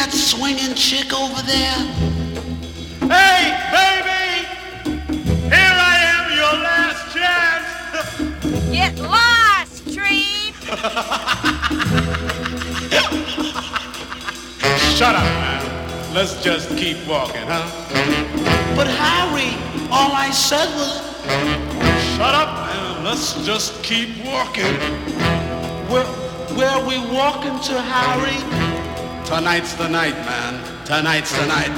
dig that swinging chick over there? Hey, baby! Here I am, your last chance! Get lost, tree! Shut up, man. Let's just keep walking, huh? But Harry, all I said was, Shut up, man. Let's just keep walking. where, where are we walking to, Harry? Tonight's the night, man. Tonight's the night.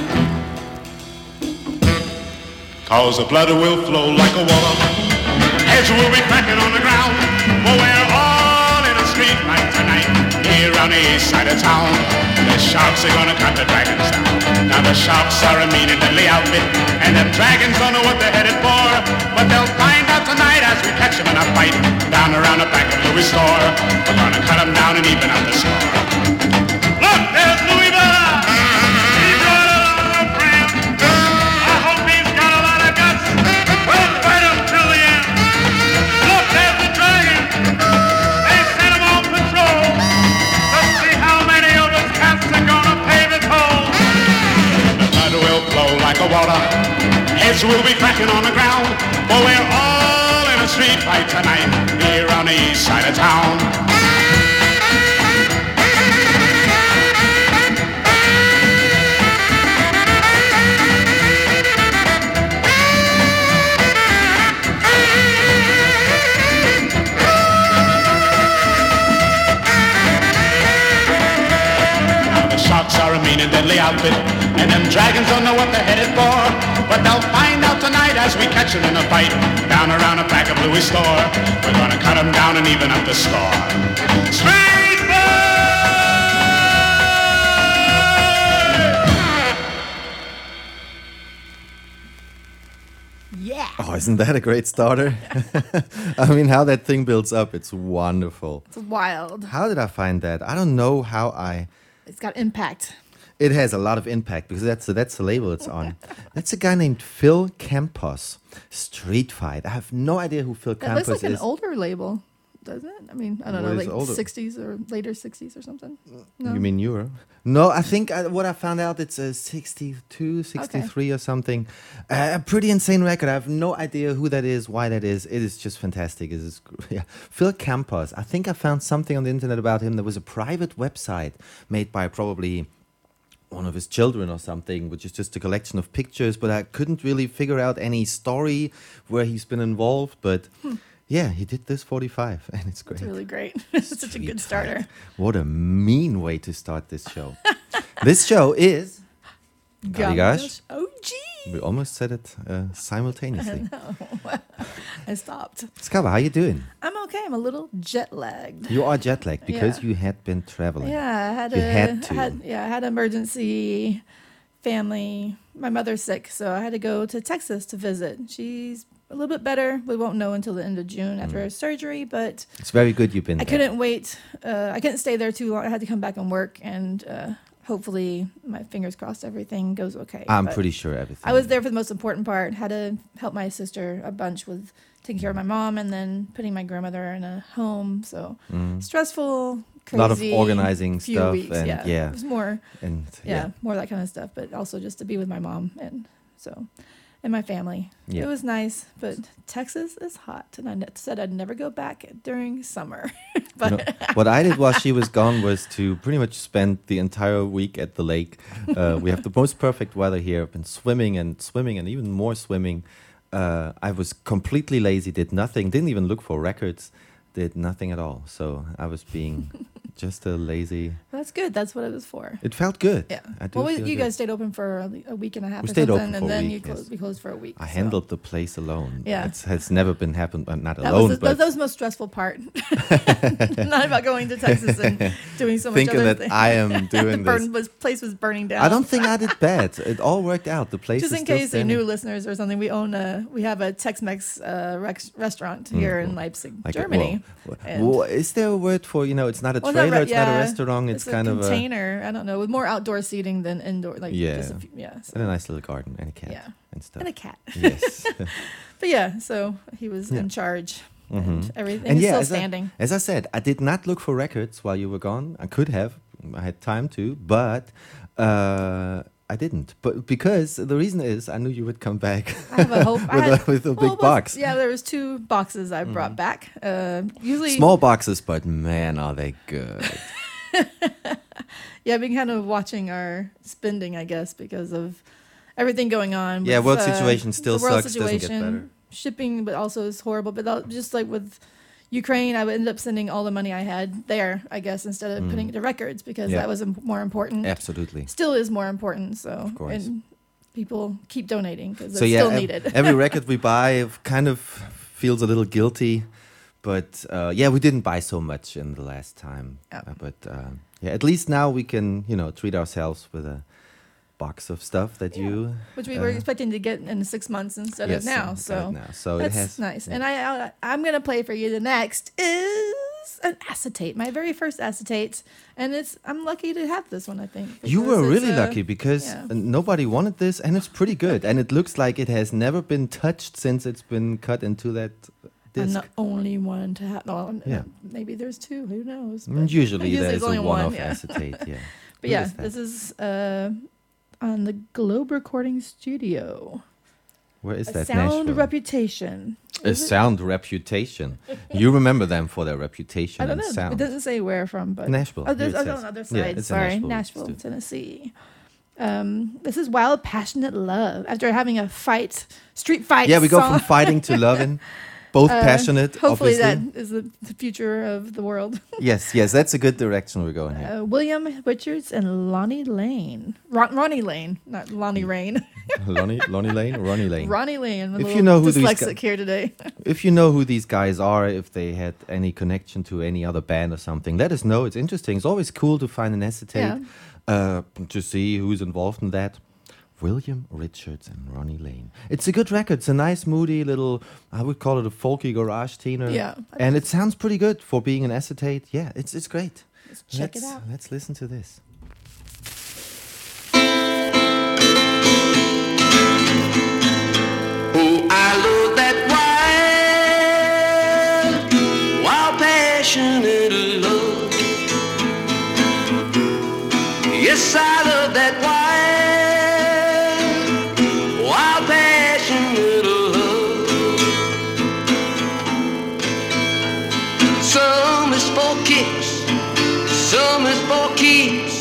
Cause the blood will flow like a water. Heads will be cracking on the ground. For we're all in a street fight tonight. Here on the east side of town. The sharks are gonna cut the dragons down. Now the sharks are a mean and deadly outfit. And the dragons don't know what they're headed for. But they'll find out tonight as we catch them in a fight. Down around the back of Louis' store. We're gonna cut them down and even out the score. Will be cracking on the ground. For we're all in a street fight tonight here on the east side of town. Sharks are a mean and deadly outfit, and them dragons don't know what they're headed for. But they'll find out tonight as we catch them in a fight down around a back of Louis' store. We're gonna cut them down and even up the score. Street! Yeah. Oh, isn't that a great starter? I mean, how that thing builds up, it's wonderful. It's wild. How did I find that? I don't know how I. It's got impact. It has a lot of impact because that's the, that's the label it's on. That's a guy named Phil Campos. Street Fight. I have no idea who Phil That Campos looks like is. an older label, doesn't it? I mean, I don't What know, like? 60s or later 60s or something. No. You mean Euro? No, I think I, what I found out it's a 62, 63 or something. Uh, a pretty insane record. I have no idea who that is, why that is. It is just fantastic. It is yeah. Phil Campos. I think I found something on the internet about him. There was a private website made by probably one of his children or something, which is just a collection of pictures, but I couldn't really figure out any story where he's been involved. But hmm. yeah, he did this 45 and it's great. It's really great. it's such a good starter. What a mean way to start this show. this show is. Gosh. Oh, gee. We almost said it uh, simultaneously. I stopped. Skaba, how are you doing? I'm okay. I'm a little jet lagged. You are jet lagged because Yeah. you had been traveling. Yeah, I had You a had to. Had, yeah, I had emergency family. My mother's sick, so I had to go to Texas to visit. She's a little bit better. We won't know until the end of June after Mm. her surgery, but It's very good you've been I there. couldn't wait. Uh, I couldn't stay there too long. I had to come back and work, and uh, hopefully, my fingers crossed, everything goes okay. I'm But pretty sure everything. I was there for the most important part. Had to help my sister a bunch with taking care of my mom, and then putting my grandmother in a home. So stressful. A Mm. lot of crazy organizing few stuff weeks, and- yeah, yeah. it was more And yeah, yeah. more that kind of stuff, but also just to be with my mom and so and my family. Yeah. It was nice, but Texas is hot, and I said I'd never go back during summer. but No, what I did while she was gone was to pretty much spend the entire week at the lake. Uh, we have the most perfect weather here. I've been swimming and swimming and even more swimming. Uh, I was completely lazy, did nothing, didn't even look for records, did nothing at all. So I was being just a lazy. that's good. That's what it was for. It felt good. Yeah. I do well, we, you good. guys stayed open for a, week and a half We or stayed open for and a then week, you yes. closed. We closed for a week. I so handled the place alone. Yeah. It has never been happened, uh, not That alone, was, the, but that was the most stressful part. Not about going to Texas and doing so much thinking other that things. I am the doing burn this. was place was burning down. I don't think I did bad. It all worked out. The place Just in case standing. new listeners or something, we own a we have a Tex-Mex uh, rex- restaurant here in Leipzig, Mm. Like Germany. well, well, is there a word for you know? It's not a Well, trailer. re- it's not a restaurant. It's, a kind of a container. I don't know, with more outdoor seating than indoor. Like Yeah. few, yeah, so- and a nice little garden and a cat Yeah. and stuff. and a cat. yes. But yeah, so he was Yeah. in charge, and everything and is yeah, still as I, standing. as I said, I did not look for records while you were gone. I could have. I had time to, but uh, I didn't. But because the reason is, I knew you would come back I have a hope. With, had- a, with a well, big box. Yeah, there was two boxes I brought back. Uh, usually, Small boxes, but man, are they good. yeah, I've been kind of watching our spending, I guess, because of everything going on. Yeah, with, world uh, situation still world sucks, doesn't get better. Shipping, but also is horrible. But just like with Ukraine, I would end up sending all the money I had there, I guess, instead of putting it to records because Mm. Yeah. that was more important. Absolutely. Still is more important. So, Of course. and people keep donating because So it's yeah, still ev- needed. every record we buy kind of feels a little guilty, but uh, yeah, we didn't buy so much in the last time. Yeah. Uh, but um, yeah, at least now we can you know treat ourselves with a box of stuff that Yeah. you which we were uh, expecting to get in six months instead yes, of now. So now. so that's it has nice. yeah. And I, I I'm gonna play for you. The next is an acetate, my very first acetate, and it's I'm lucky to have this one. I think You were really uh, lucky because yeah. nobody wanted this, and it's pretty good. and it looks like it has never been touched since it's been cut into that I'm the only one to have. No, Yeah. maybe there's two. Who knows? Mm, but Usually, usually there's there's only a one, one-off yeah. acetate. Yeah. But Who yeah, is this is uh, on the Globe Recording Studio. Where is a that? sound Nashville? reputation. A Is it? sound reputation. you remember them for their reputation I don't and know. sound. It doesn't say where from, but Nashville. Oh, there's oh, no, says. on the other Yeah, side. it's Sorry, Nashville, Nashville, Tennessee. Um, this is Wild Passionate Love. After having a fight, street fight. yeah, we go from fighting to loving. Both uh, passionate, Hopefully, obviously. that is the, the future of the world. Yes, yes, that's a good direction we're going here. Uh, William Richards and Lonnie Lane. Ron- Ronnie Laine, not Lonnie Rain. Lonnie, Lonnie Lane, Ronnie Laine. Ronnie Laine. If you know who these dyslexic gu- here today. If you know who these guys are, if they had any connection to any other band or something, let us know. It's interesting. It's always cool to find an acetate, uh, to see who's involved in that. William Richards and Ronnie Laine. It's a good record. It's a nice, moody little, I would call it a folky garage teener. Yeah. And it sounds pretty good for being an acetate. Yeah, it's, it's great. Let's check let's, it out. Let's listen to this. Oh, I love that wild, wild, passionate love. Yes, I love that wild, kicks, some is for keeps.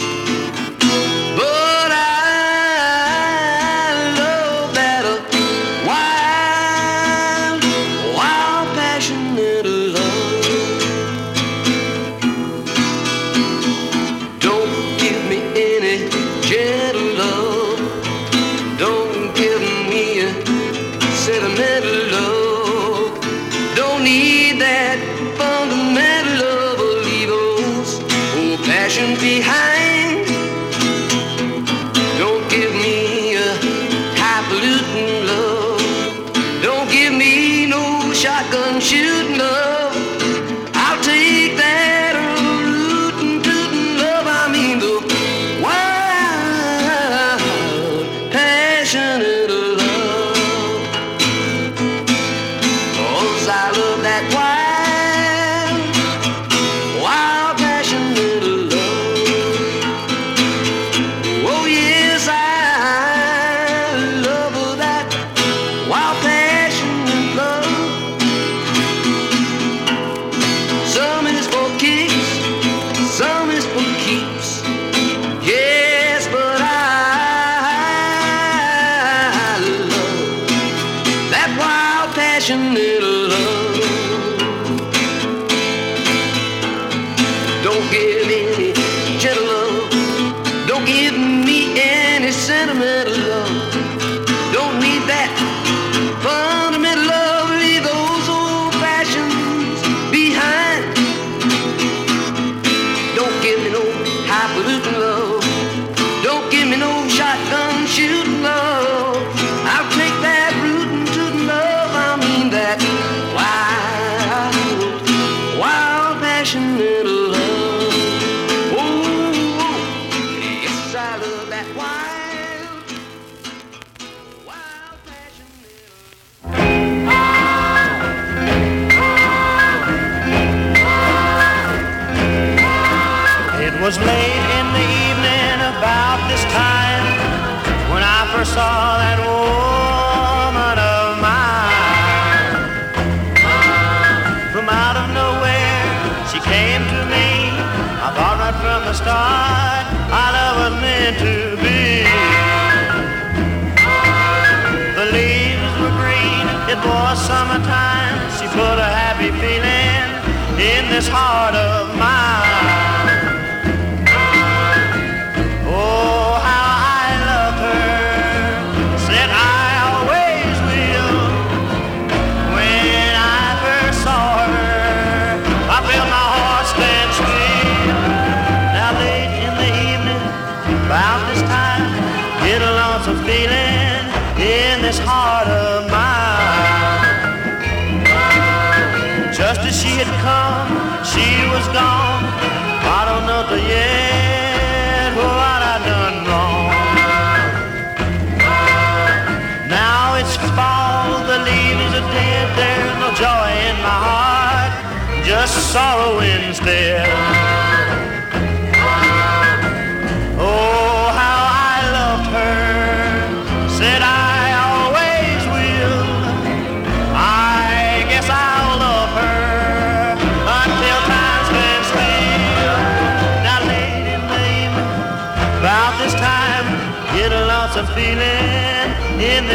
Heart of mine.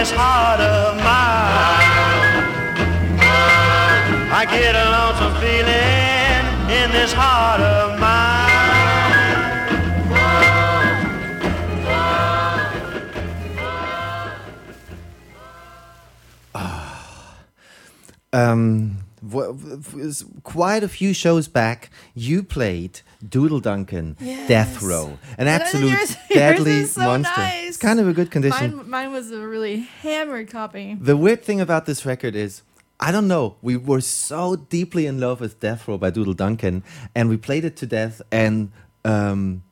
This heart of mine. I get a lonesome feeling in this heart of mine. Um, w- s- quite a few shows back, you played Doodle Duncan, Death Row, an absolute yours- deadly so monster. nice. It's kind of a good condition. Mine, mine was a really hammered copy. The weird thing about this record is, I don't know, we were so deeply in love with Death Row by Doodle Duncan, and we played it to death, and um,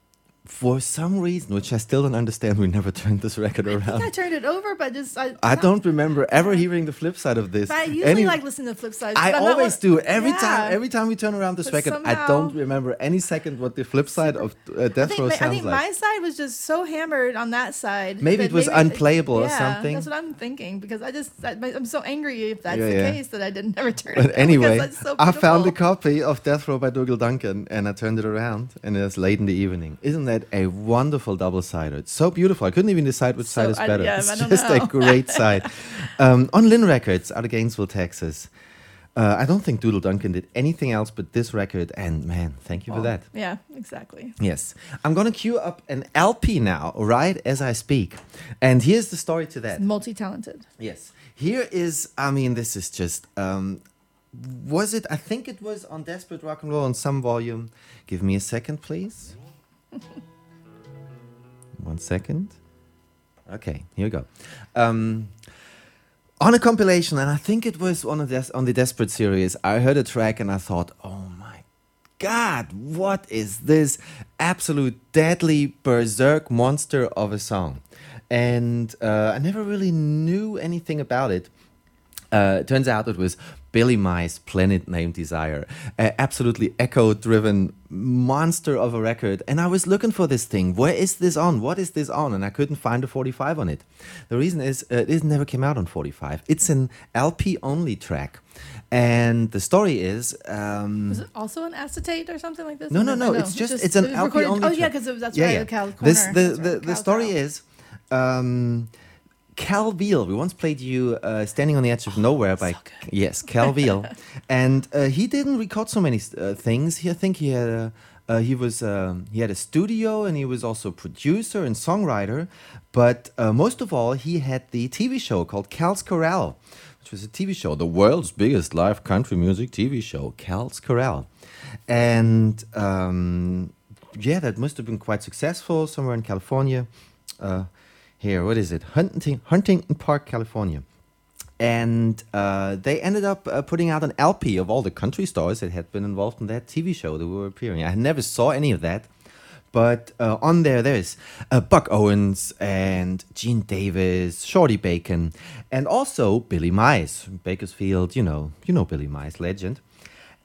for some reason, which I still don't understand, we never turned this record I think I turned it over, but just I. I don't remember ever hearing the flip side of this. But I usually Any- like listening to flip sides. I not always what- do. Every Yeah. time, every time we turn around this But record, I don't remember any second what the flip side of uh, Death think, Row ma- I think like. my side was just so hammered on that side. Maybe it was unplayable or something. That's what I'm thinking because I just I, I'm so angry if that's Yeah, the yeah. case that I didn't never turn. But it anyway, so I found a copy of Death Row by Doodle Duncan and I turned it around and it was late in the evening. Isn't that a wonderful double sider? It's so beautiful. I couldn't even decide which So, side is I- better. yeah, it's just a great side. Um, on Lin Records out of Gainesville, Texas. Uh, I don't think Doodle Duncan did anything else but this record, and man, thank you for that. Yeah, exactly. Yes. I'm going to cue up an LP now, right as I speak. And here's the story to that. Multi-talented. Yes. Here is, I mean, this is just, um, was it, I think it was on Desperate Rock and Roll on some volume. Give me a second, please. One second. Okay, here we go. Um, on a compilation, and I think it was on, on the Desperate series, I heard a track and I thought, oh my God, what is this absolute deadly berserk monster of a song? And uh, I never really knew anything about it. Uh, turns out it was Billy Mize, Planet Named Desire, an absolutely echo-driven monster of a record. And I was looking for this thing. Where is this on? What is this on? And I couldn't find a 45 on it. The reason is uh, it never came out on 45. It's an LP-only track. And the story is um, Was it also an acetate or something like this? no, no, I no. It's just, Just- it's an it LP recorded- only. oh, yeah, because that's right, the Cal This the the, the story is, um, Cal Veal. We once played you uh, "Standing on the Edge of Nowhere" by yes, Cal Veal, and uh, he didn't record so many uh, things. He, I think he had a, uh, he was um, he had a studio and he was also producer and songwriter, but uh, most of all he had the TV show called Cal's Corral, which was a TV show, the world's biggest live country music TV show, Cal's Corral, and um, yeah, that must have been quite successful somewhere in California. Uh, here, what is it? Hunting, Huntington Park, California. And uh, they ended up uh, putting out an LP of all the country stars that had been involved in that TV show that were appearing. I never saw any of that, but uh, on there there's uh, Buck Owens and Gene Davis, Shorty Bacon, and also Billy Mize, Bakersfield. You know, you know Billy Mize, legend.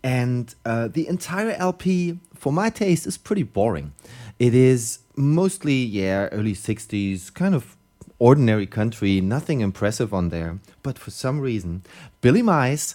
And uh, the entire LP, for my taste, is pretty boring. It is mostly, yeah, early 60s, kind of ordinary country, nothing impressive on there. But for some reason, Billy Mize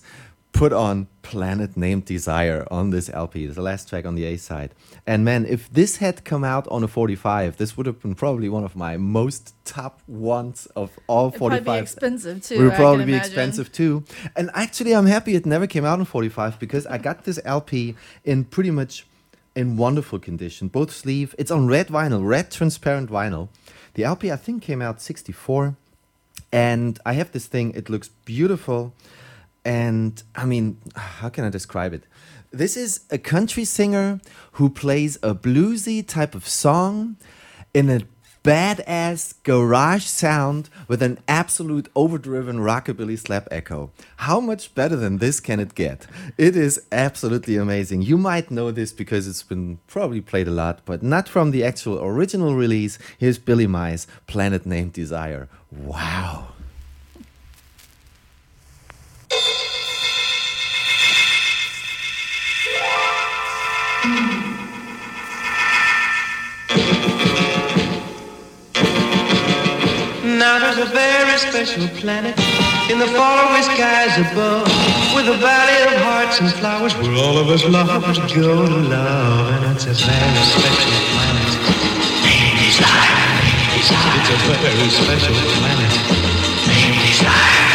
put on Planet Named Desire on this LP, the last track on the A side. And man, if this had come out on a 45, this would have been probably one of my most top ones of all It'd probably 45. be expensive too. It would probably be imagine. expensive too. And actually, I'm happy it never came out on 45 because I got this LP in pretty much in wonderful condition. Both sleeve. It's on red vinyl, red transparent vinyl. The LP I think came out 64, and I have this thing. It looks beautiful, and I mean, how can I describe it? This is a country singer who plays a bluesy type of song in a badass garage sound with an absolute overdriven rockabilly slap echo. How much better than this can it get? It is absolutely amazing. You might know this because it's been probably played a lot, but not from the actual original release. Here's Billy Mize, Planet Named Desire. Wow. There's a very special planet in the faraway skies above, with a valley of hearts and flowers where all of us lovers go to love, and it's a very special planet. Named Desire. It's a very special planet. Named Desire.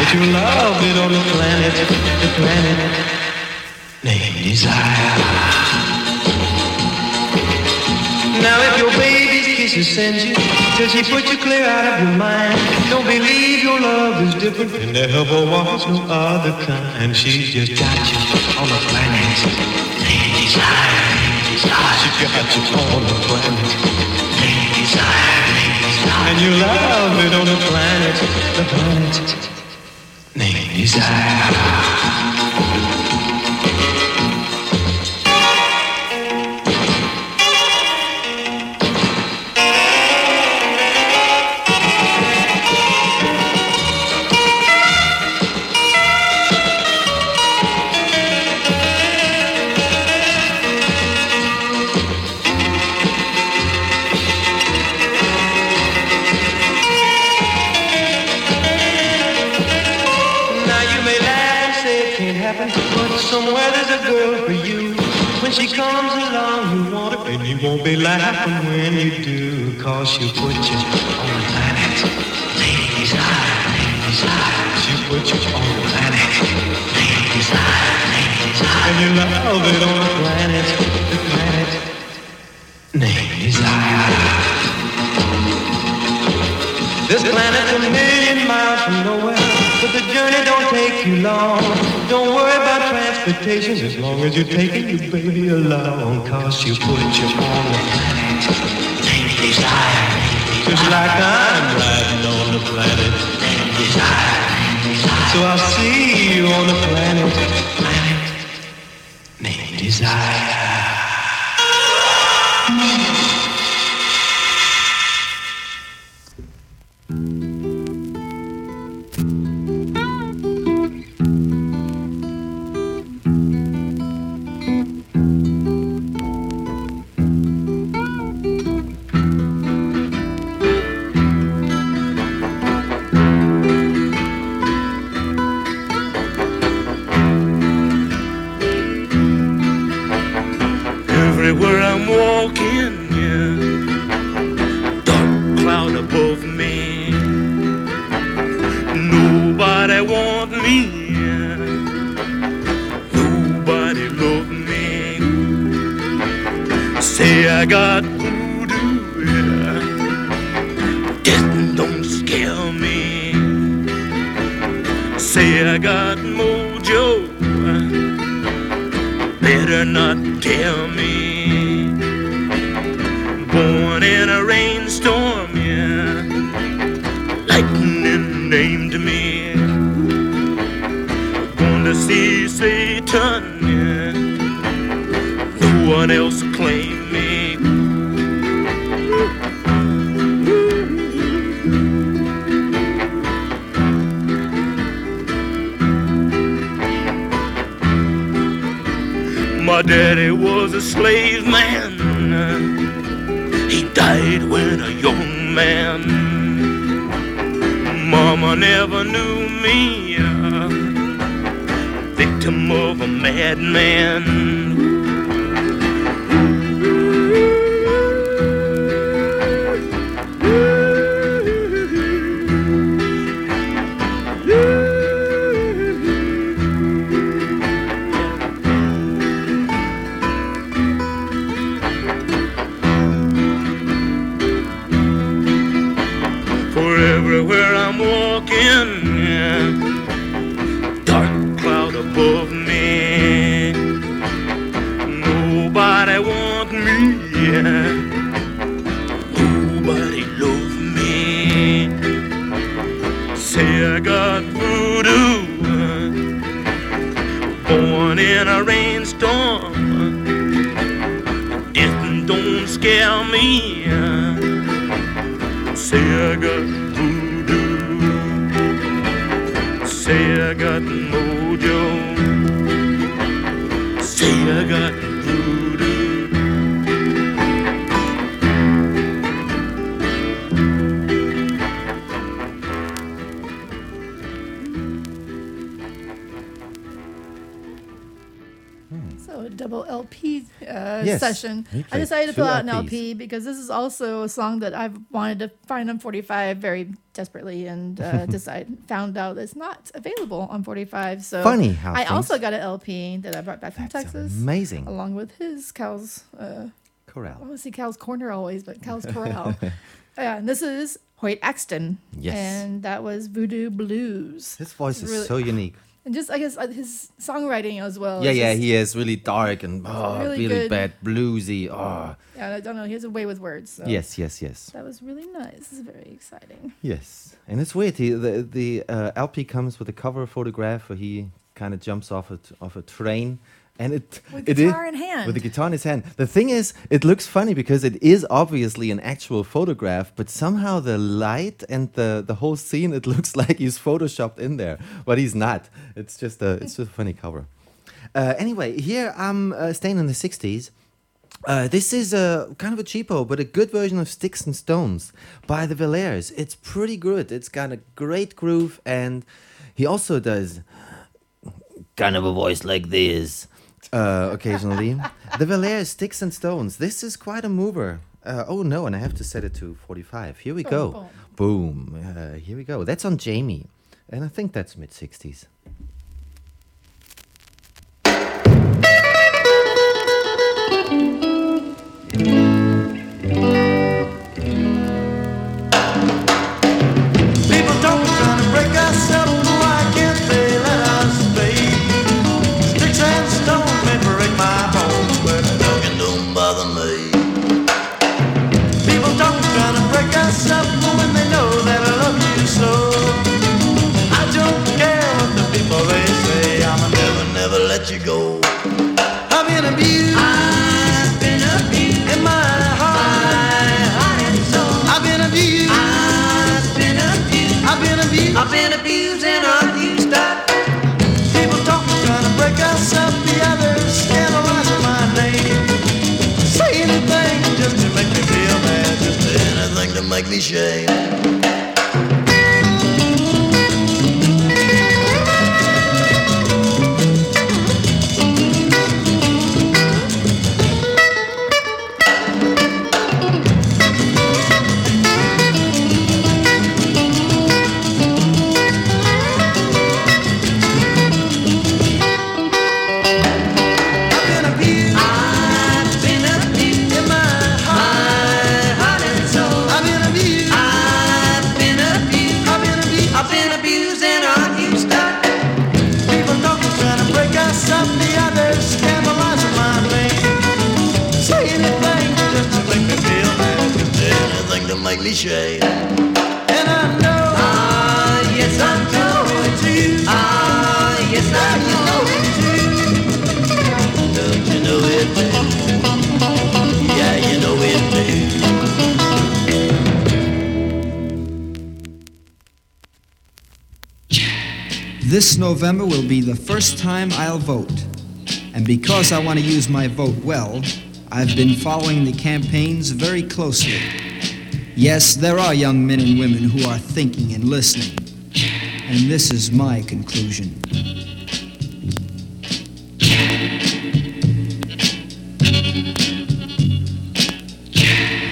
But you love it on the planet, the planet named Desire. Now if your baby's kisses send you Till she put you clear out of your mind Don't believe your love is different And there ever was no other kind She's just got you on the planet Desire, Desire She got you on the planet Desire, Desire And you love it on the planet The planet Named Desire she comes along, you want and you won't be laughing when you do, cause she'll put you on the planet. Ladies eye, ladies. She'll put you on the planet. Ladies eye, ladies. And you love it on the planet, the planet. This planet's a million miles from nowhere, but the journey don't take you long. Don't worry about transportation as long as you're taking your baby along, cause she'll put you on. Desire, just like I'm riding on the planet. Desire, so I'll see you on the planet. Planet, named desire. Got mojo. Double LP uh, Yes, session. I decided to pull out an LP because this is also a song that I've wanted to find on 45 very desperately and uh, decide found out it's not available on 45. So Funny how I also got an LP that I brought back from Texas amazing. along with his Cal's. Uh, I want to see Cal's Corner always, but Cal's Corral. yeah, and this is Hoyt Axton. Yes. And that was Voodoo Blues. His voice is Really- so unique. And just, I guess, uh, his songwriting as well. Yeah, yeah, just- he is really dark and oh, Really really, bad, bluesy. Oh, Yeah, I don't know. He has a way with words. So. yes, yes, yes, That was really nice. This is very exciting. yes. And it's weird. He, the the uh, LP comes with a cover photograph where he kind of jumps off a, off a train, and it With it is- guitar in hand. with the guitar in his hand. The thing is, it looks funny because it is obviously an actual photograph, but somehow the light and the the whole scene it looks like he's photoshopped in there, but he's not. It's just a it's just a funny cover. Uh, anyway, here I'm uh, staying in the '60s. Uh, this is a kind of a cheapo, but a good version of Sticks and Stones by the Velaires. It's pretty good. It's got a great groove, and he also does kind of a voice like this uh, occasionally. the Velaires, Sticks and Stones. This is quite a mover. Uh, oh no, and I have to set it to 45. Here we Boom, go. Boom. Uh, here we go. That's on Jamie, and I think that's mid 60s. Me. Shame. And I know. Ah, yes, I. Ah, yes, I. Don't you know it too? Yeah, you know it too. This November will be the first time I'll vote. And because I want to use my vote well, I've been following the campaigns very closely. Yes, there are young men and women who are thinking and listening. And this is my conclusion.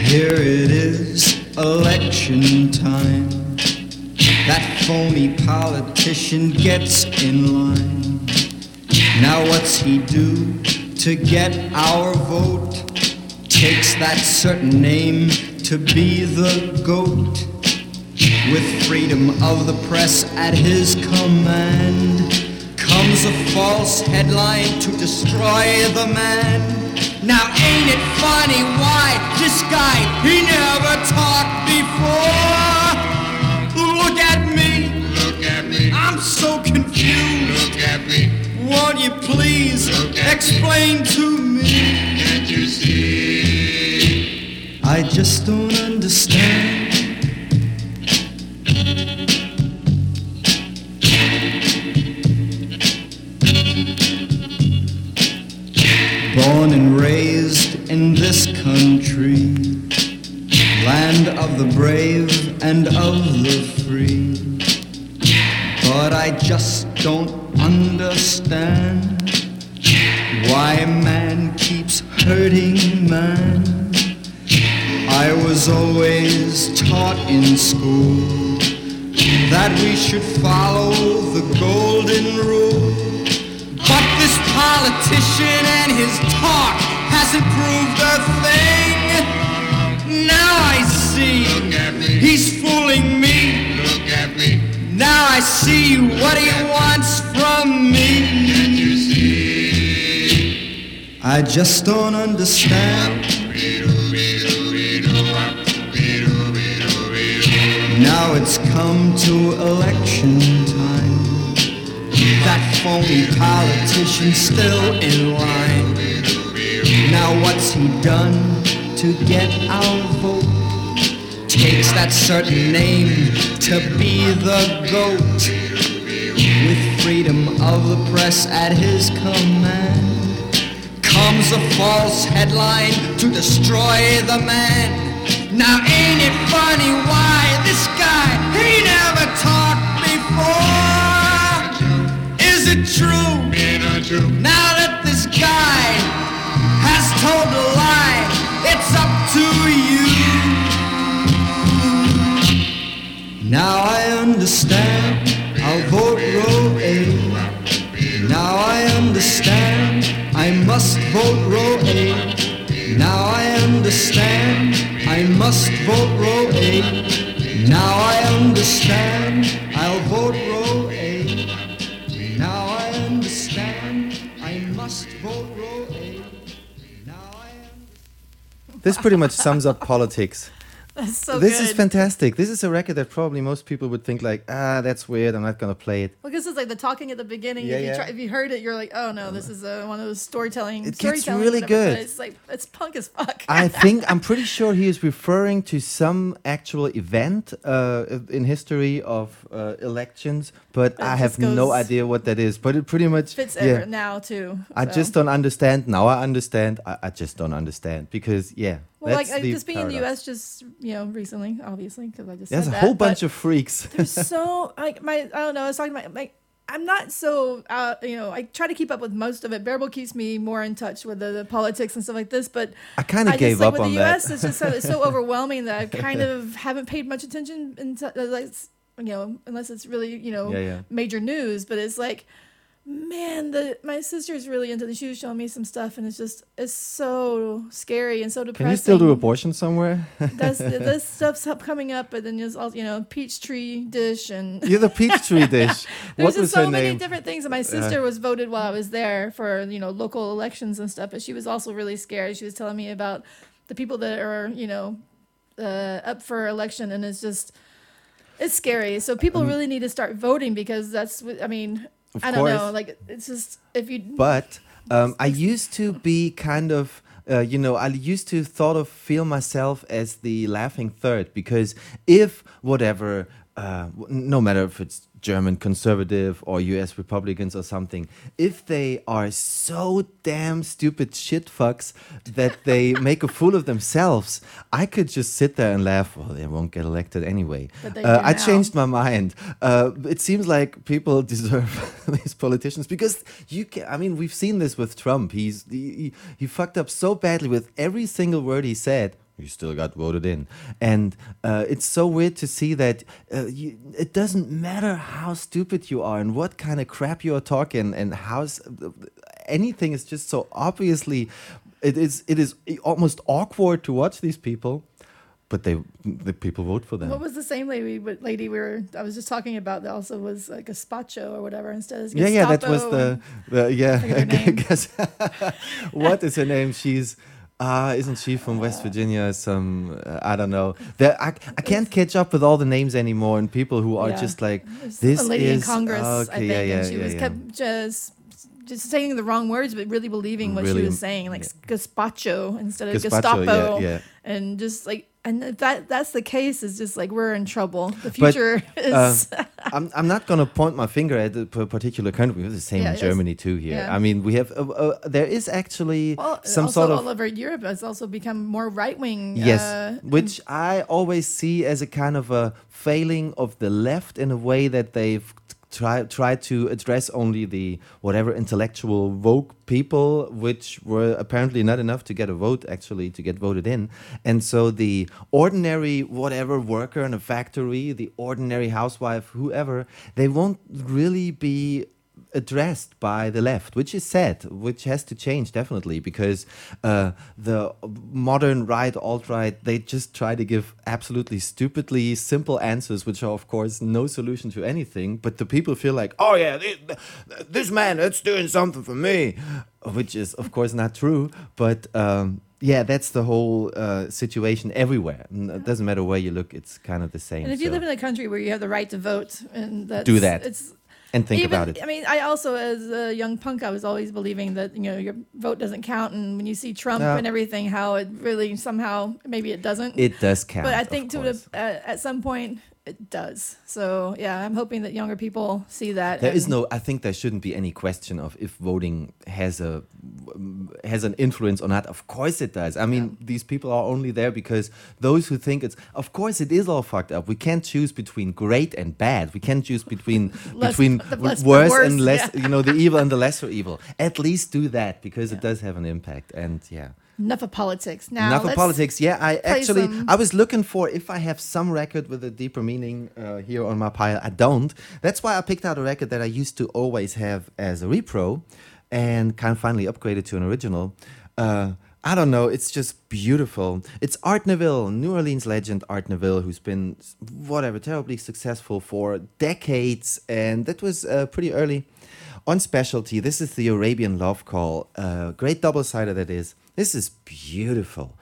Here it is, election time. That phony politician gets in line. Now what's he do to get our vote? Takes that certain name to be the goat. With freedom of the press at his command, comes a false headline to destroy the man. Now ain't it funny why this guy, he never talked before? Look at me, Look at me. I'm so confused. Look at me. Won't you please explain to me? Can't you see? I just don't understand. Born and raised in this country, land of the brave and of the free. But I just don't understand why man keeps hurting man. I was always taught in school that we should follow the golden rule. But this politician and his talk hasn't proved a thing. Now I see he's fooling me. Look at me. Now I see what he wants from me. I just don't understand. Now it's come to election time. That phony politician's still in line. Now what's he done to get our vote? Takes that certain name to be the goat. With freedom of the press at his command comes a false headline to destroy the man. Now ain't it funny why this guy, he never talked before? Is it true? Now that this guy has told a lie, it's up to you. Now I understand, I'll vote row A. Now I understand, I must vote row A. Now I understand, I must vote row A. Now I understand, I'll vote row A. Now I understand, I must vote row A. Now I understand. This pretty much sums up politics. That's so this good. is fantastic. This is a record that probably most people would think like, ah, that's weird. I'm not gonna play it. Well, this is like the talking at the beginning. Yeah, if, you yeah. Try, if you heard it, you're like, oh no, this is uh, one of those storytelling. It gets storytelling really good. It's like it's punk as fuck. I think I'm pretty sure he is referring to some actual event uh, in history of uh, elections, but it I have no idea what that is. But it pretty much fits yeah. ever now too. I just don't understand. Now I understand. I, I just don't understand because yeah, well, that's like the just being in the. U.S. just you know recently, obviously, because I just There's a that, whole bunch of freaks. there's so like my I don't know. I was talking about like I'm not so uh, you know I try to keep up with most of it. Bearable keeps me more in touch with the, the politics and stuff like this, but I kind of gave just, like, up with on the that. U.S. It's just so, it's so overwhelming that I kind of haven't paid much attention into like you know unless it's really you know Yeah, yeah. major news. But it's like, man, the my sister's really into the. She was showing me some stuff, and it's just it's so scary and so depressing. Can you still do abortion somewhere? That's, this stuff's up coming up, but then there's all you know peach tree dish and You're the Peachtree dish. there's what just was so many name? different things. And my sister was voted while I was there for you know local elections and stuff, but she was also really scared. She was telling me about the people that are you know uh, up for election, and it's just it's scary. So people Um, really need to start voting because that's what I mean. Of I don't know. Like it's just if you But um, I used to be kind of, uh, you know, I used to thought of feel myself as the laughing third because if whatever, uh, no matter if it's German conservative or U.S. Republicans or something, if they are so damn stupid shit fucks that they make a fool of themselves, I could just sit there and laugh. Well, they won't get elected anyway. Uh, I changed my mind. Uh, it seems like people deserve these politicians because you can. I mean, we've seen this with Trump. He's he, he, he fucked up so badly with every single word he said. You still got voted in. And uh, it's so weird to see that uh, you, it doesn't matter how stupid you are and what kind of crap you are talking and how anything is just so obviously it is it is almost awkward to watch these people, but they the people vote for them. What was the same lady? Lady we were. I was just talking about. That also was like gazpacho or whatever instead of yeah, yeah, that was the, the yeah. I guess what is her name? She's uh, isn't she from West Virginia? Some uh, I don't know. There, I, I can't catch up with all the names anymore, and people who are Yeah. just like this a lady is in Congress, okay, I think, yeah, yeah, and she yeah, was yeah. kept just just saying the wrong words, but really believing what Really, she was saying, like gazpacho instead of Gazpacho, Gestapo, yeah, yeah. and just like, and if that that's the case, is just like we're in trouble. The But, future uh, is. I'm, I'm not going to point my finger at a particular country. We have the same Yeah, in. Germany too. Here, Yeah. I mean, we have uh, uh, there is actually Well, some sort of all over Europe has also become more right wing. Yes, uh, which I always see as a kind of a failing of the left in a way that they've tried tried to address only the whatever intellectual woke people, which were apparently not enough to get a vote actually to get voted in, and so the ordinary whatever worker in a factory, the ordinary housewife, whoever, they won't really be addressed by the left, which is sad, which has to change definitely because uh, the modern right, alt right, they just try to give absolutely stupidly simple answers, which are, of course, no solution to anything. But the people feel like, oh, yeah, this, this man, that's doing something for me, which is, of course, not true. But um, yeah, that's the whole uh, situation everywhere. It doesn't matter where you look, it's kind of the same. and if you so- live in a country where you have the right to vote, and that's, Do that. it's and think even, about it. I mean, I also, as a young punk, I was always believing that you know your vote doesn't count, and when you see Trump and everything, how it really somehow maybe it doesn't. It does count. but I think to the, uh, at some point it does. So yeah, I'm hoping that younger people see that. There is no. I think there shouldn't be any question of if voting has a has an influence or not. Of course it does. I mean, these people are only there because those who think it's. Of course it is all fucked up. We can't choose between great and bad. We can't choose between Less- between less- worse worse, and less. yeah. You know, the evil and the lesser evil. At least do that because it does have an impact. And yeah. Enough of politics. Now Enough of politics. Yeah, I actually some- I was looking for if I have some record with a deeper meaning uh, here on my pile. I don't. That's why I picked out a record that I used to always have as a repro, and kind of finally upgraded to an original. Uh, I don't know. It's just beautiful. It's Art Neville, New Orleans legend Art Neville, who's been whatever terribly successful for decades, and that was uh, pretty early. On specialty, this is the Arabian Love Call. Uh, great double sider that is. This is beautiful.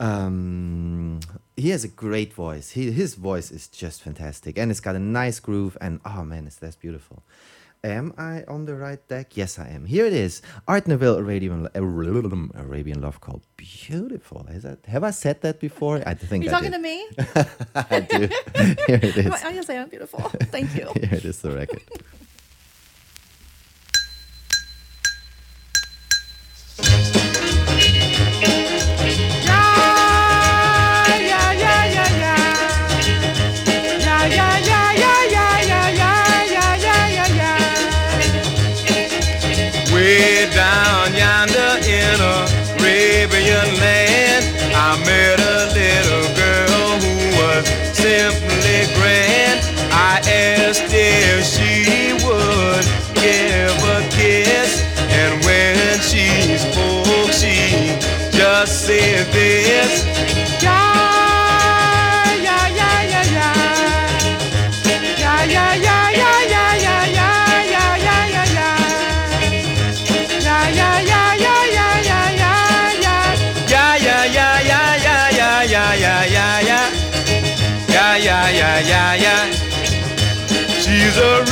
Um, he has a great voice. He, his voice is just fantastic, and it's got a nice groove. And oh man, it's that's beautiful. Am I on the right deck? Yes, I am. Here it is. Art Neville, Arabian, Arabian Love Call. Beautiful. Is that? Have I said that before? I think you I talking did. to me? I do. Here it is. I guess I am beautiful. Thank you. Here it is. The record. Yeah, yeah. She's a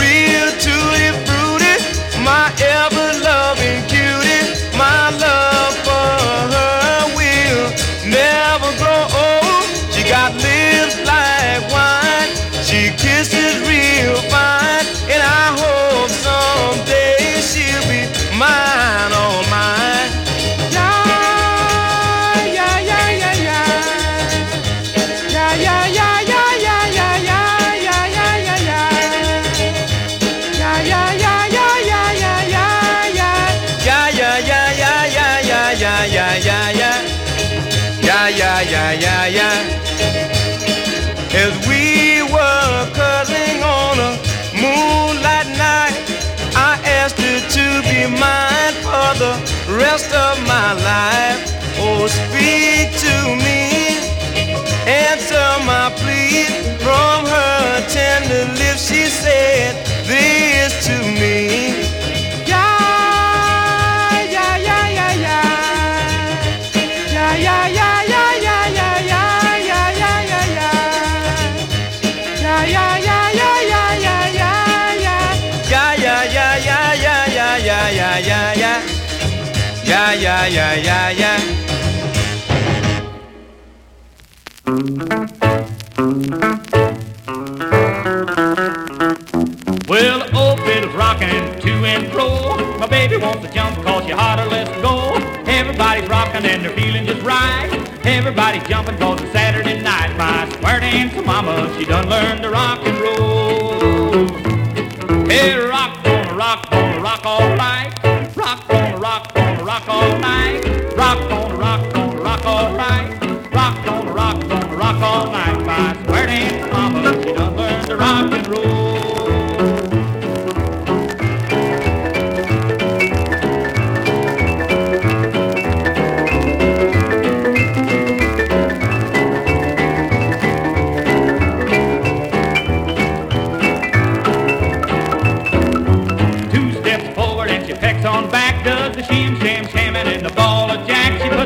most baby wants to jump cause you hotter, let's go. Everybody's rocking and they're feeling just right. Everybody's jumping cause it's Saturday night. My square dancer mama, she done learned to rock and roll. Hey, rock, gonna rock, gonna rock all night. Rock, gonna rock, gonna rock all night.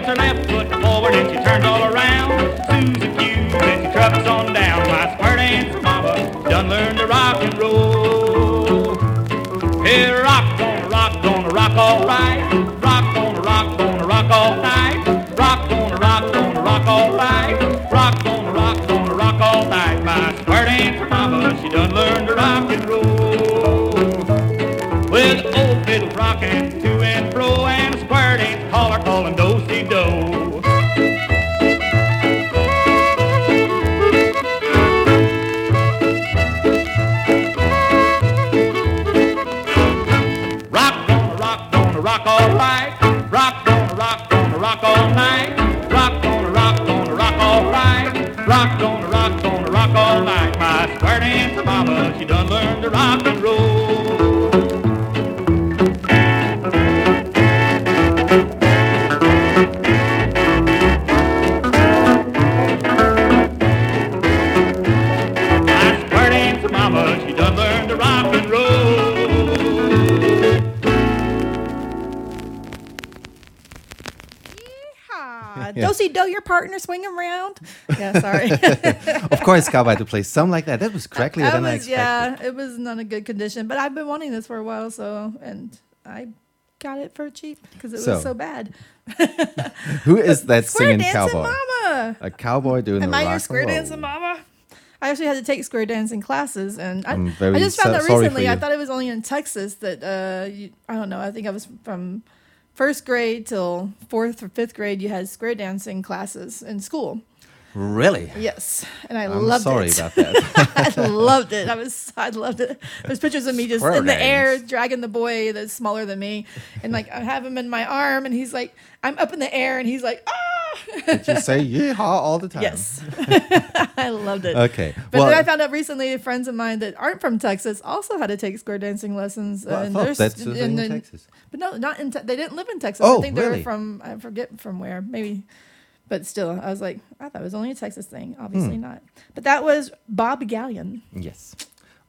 Her left foot forward and she turns all around. Susie Q and she trucks on down. My square dancer mama done learned to rock and roll. Hey, rock, gonna rock, gonna rock all right. Rock, gonna rock, gonna rock all night. Rock, gonna rock, gonna rock all right. Rock, gonna rock, gonna rock all night. My square dancer mama, she done learned to rock and roll. Partner swing around. Yeah, sorry. Of course, Cowboy to play something like that. That was That than I expected. yeah, it was not a good condition, but I've been wanting this for a while, so and I got it for cheap because it So, was so bad. Who is that singing cowboy? mama. A cowboy doing Am the I rock your square dancing mama? I actually had to take square dancing classes, and I, I just found so- out recently. I thought it was only in Texas that uh, you, I don't know. I think I was from first grade till fourth or fifth grade. You had square dancing classes in school. Really? Yes, and I I'm loved sorry it. about that. I loved it. I was, I loved it. There's pictures of me just Square in the air dragging the boy that's smaller than me, and like I have him in my arm, and he's like, I'm up in the air, and he's like, ah. Did you say yeehaw all the time? Yes, I loved it. Okay. But well, then I found out recently, friends of mine that aren't from Texas also had to take square dancing lessons. well, I and thought there's- that's thing and in Texas. But no, not in. Te- they didn't live in Texas. Oh, I think they really? were from. I forget from where. Maybe. But still, I was like, I thought it was only a Texas thing. Obviously Hmm. not. But that was Bob Gallion Yes.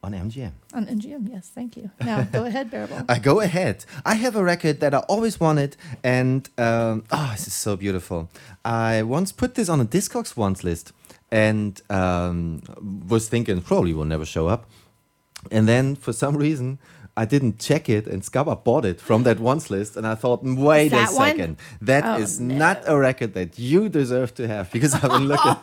On MGM. on MGM, Yes, thank you. Now go ahead, Bearable. I go ahead. I have a record that I always wanted, and um, oh, this is so beautiful. I once put this on a Discogs once list, and um, was thinking probably will never show up, and then for some reason. I didn't check it, and Scabba bought it from that once list, and I thought, wait a that one? second, that Oh, is no. not a record that you deserve to have because I've been looking.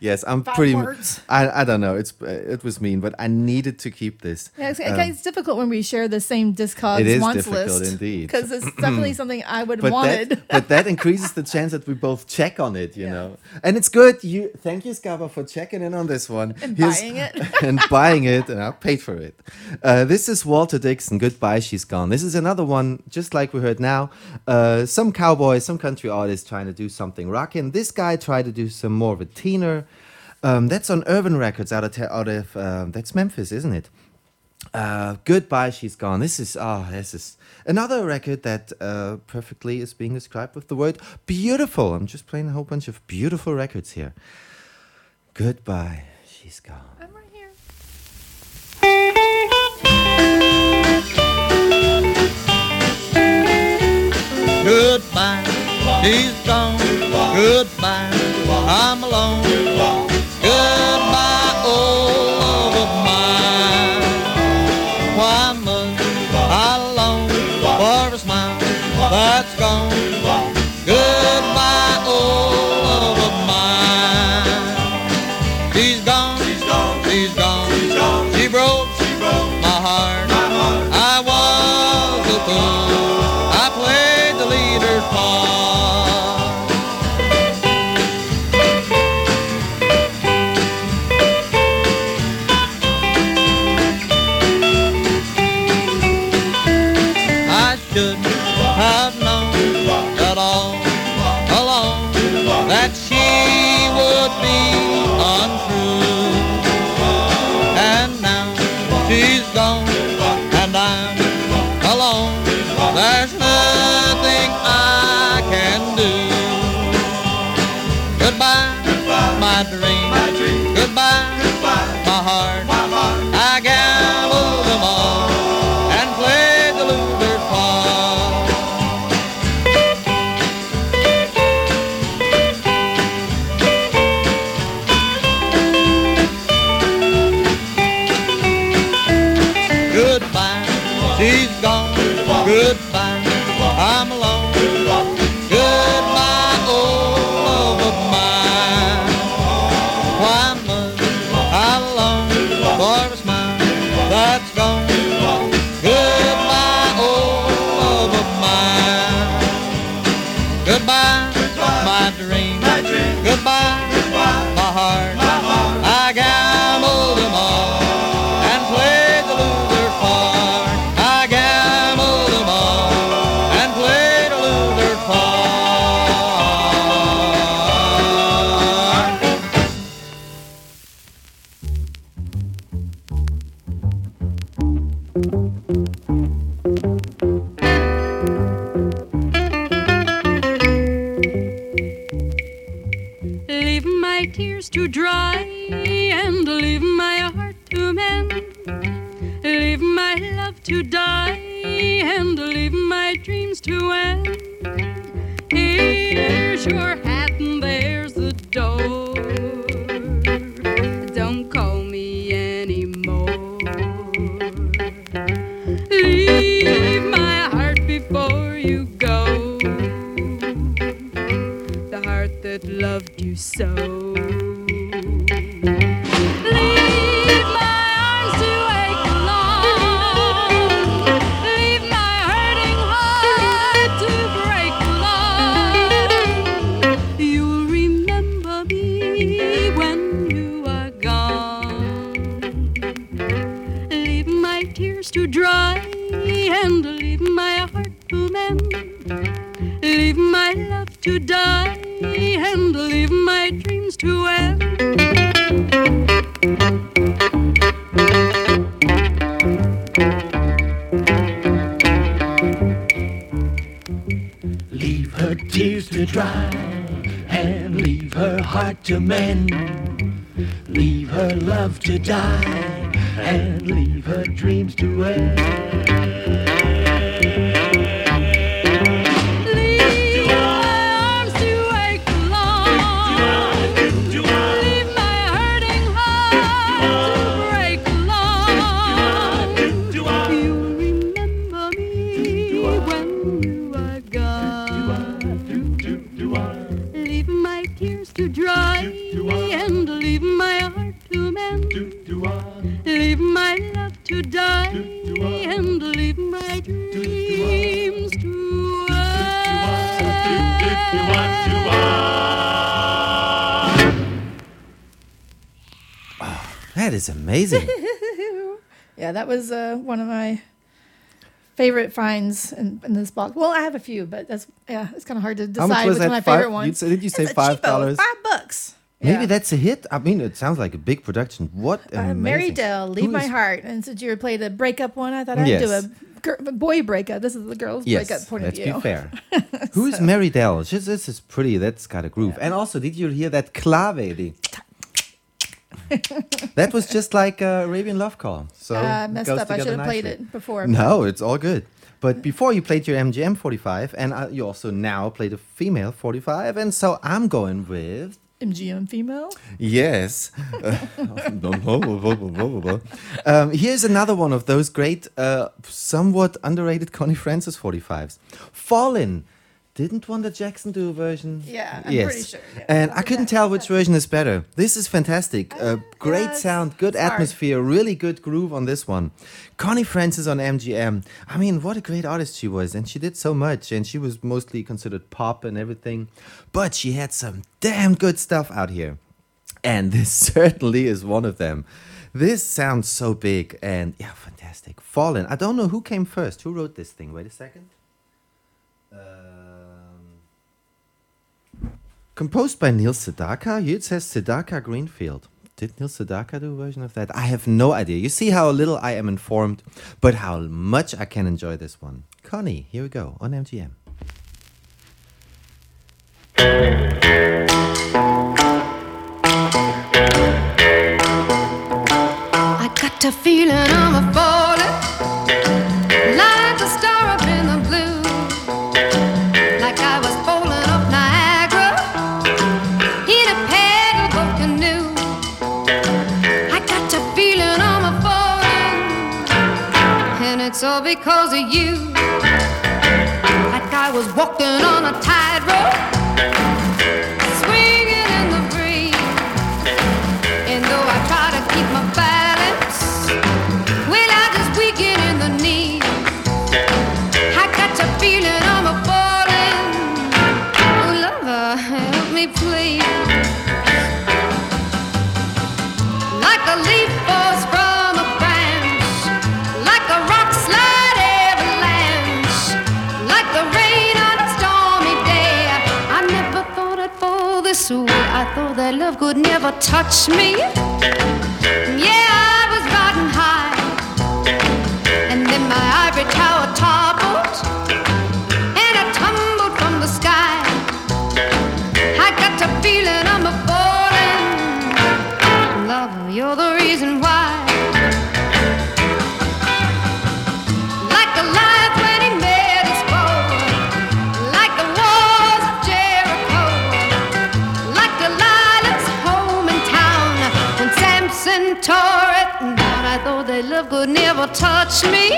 yes, I'm pretty. words. I, I don't know. It's uh, it was mean, but I needed to keep this. Yeah, it's, Um, it's difficult when we share the same Discogs It is wants difficult list. indeed. Because it's definitely something I would but wanted. that, but that increases the chance that we both check on it, you Yeah. know. And it's good. You thank you, Scaba, for checking in on this one And Here's- buying it. and buying it, and I paid for it. Uh, this this is Walter Dixon. Goodbye, she's gone. This is another one, just like we heard now. Uh, some cowboy, some country artist trying to do something rocking. This guy tried to do some more of a teener. Um, that's on Erwin Records out of out of uh, that's Memphis, isn't it? Uh, goodbye, she's gone. This is ah, oh, this is another record that uh, perfectly is being described with the word beautiful. I'm just playing a whole bunch of beautiful records here. Goodbye, she's gone. Goodbye, he's gone. Goodbye, I'm alone. Goodbye, oh love of mine. Why must I long for a smile that's gone? Goodbye. was uh, one of my favorite finds in, in, this box. Well, I have a few, but that's yeah, it's kind of hard to decide which one my favorite one. Did you say five dollars? Five bucks. Maybe yeah. that's a hit. I mean, it sounds like a big production. What uh, an amazing Mary Del, Leave Who My is... Heart. And since you played a breakup one, I thought I'd yes. do a boy breakup. This is the girl's yes, breakup point of view. Let's be fair. so. Who is Mary Del? She's, this is pretty. That's kind of groove. Yeah. And also, did you hear that clave? That was just like uh, Arabian Love Call. So Uh, I messed up. I should have played it before. No, it's all good. But before you played your MGM 45, and uh, you also now played a female 45, and so I'm going with MGM female. Yes. um, here's another one of those great, uh, somewhat underrated Connie Francis 45s. Fallen. Didn't Wanda Jackson do a version? Yeah, I'm yes. pretty sure, yeah. And I couldn't tell which version is better. This is fantastic. Uh, great sound, good atmosphere, really good groove on this one. Connie Francis on MGM. I mean, what a great artist she was. And she did so much. And she was mostly considered pop and everything. But she had some damn good stuff out here. And this certainly is one of them. This sounds so big and yeah, fantastic. Fallen. I don't know who came first. Who wrote this thing? Wait a second. Composed by Neil Sedaka. Here it says Sedaka Greenfield. Did Neil Sedaka do a version of that? I have no idea. You see how little I am informed, but how much I can enjoy this one. Connie, here we go on MGM. I got a feeling I'm a falling because of you. Like I was walking on a tightrope, could never touch me. Touch me.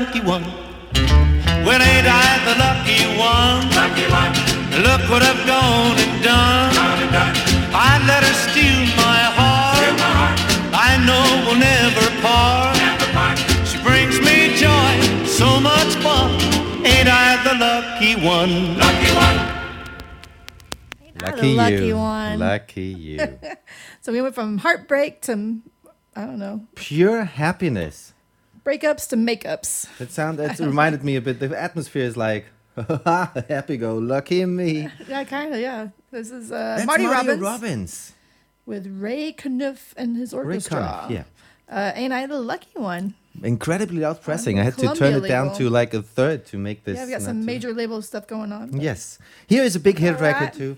Lucky one? Well, ain't I the lucky one? Lucky one. Look what I've gone and done. done. I let her steal my heart. Steal my heart. I know we'll never part. She brings me joy, so much fun. Ain't I the lucky one? Lucky one. Lucky, lucky you. one. Lucky you. So we went from heartbreak to, I don't know, Pure happiness. Breakups to makeups. It sound. It reminded me a bit. The atmosphere is like, happy go lucky me. Yeah, kind of. Yeah. This is uh, That's Marty, Robbins, Robbins. with Ray Conniff and his Ray orchestra. Yeah. Uh, ain't I the lucky one? Incredibly loud pressing. I had to turn Columbia it down label. to like a third to make this. yeah, we've got some major label stuff going on. Yes. Here is a big hit All record too.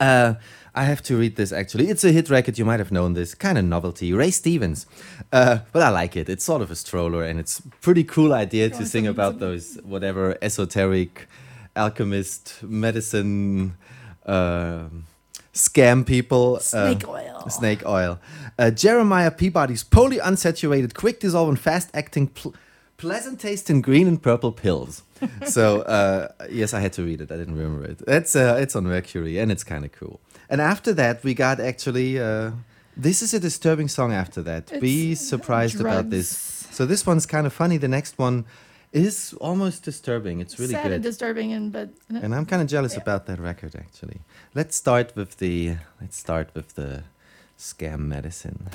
Uh, I have to read this actually. It's a hit record. You might have known this. Kind of novelty. Ray Stevens. Uh, but I like it. It's sort of a stroller and it's pretty cool idea to sing about those whatever esoteric alchemist medicine uh, scam people. Snake uh, oil. Snake oil. Uh, Jeremiah Peabody's poly unsaturated, quick dissolving, fast acting, pl- pleasant tasting green and purple pills. so uh, yes, I had to read it. I didn't remember it. It's uh, it's on Mercury and it's kind of cool. And after that, we got actually. Uh, this is a disturbing song. After that, be It's surprised about this. So this one's kind of funny. The next one is almost disturbing. It's really Sad good. and disturbing, and but And I'm kind of jealous about that record actually. Let's start with the let's start with the scam medicine.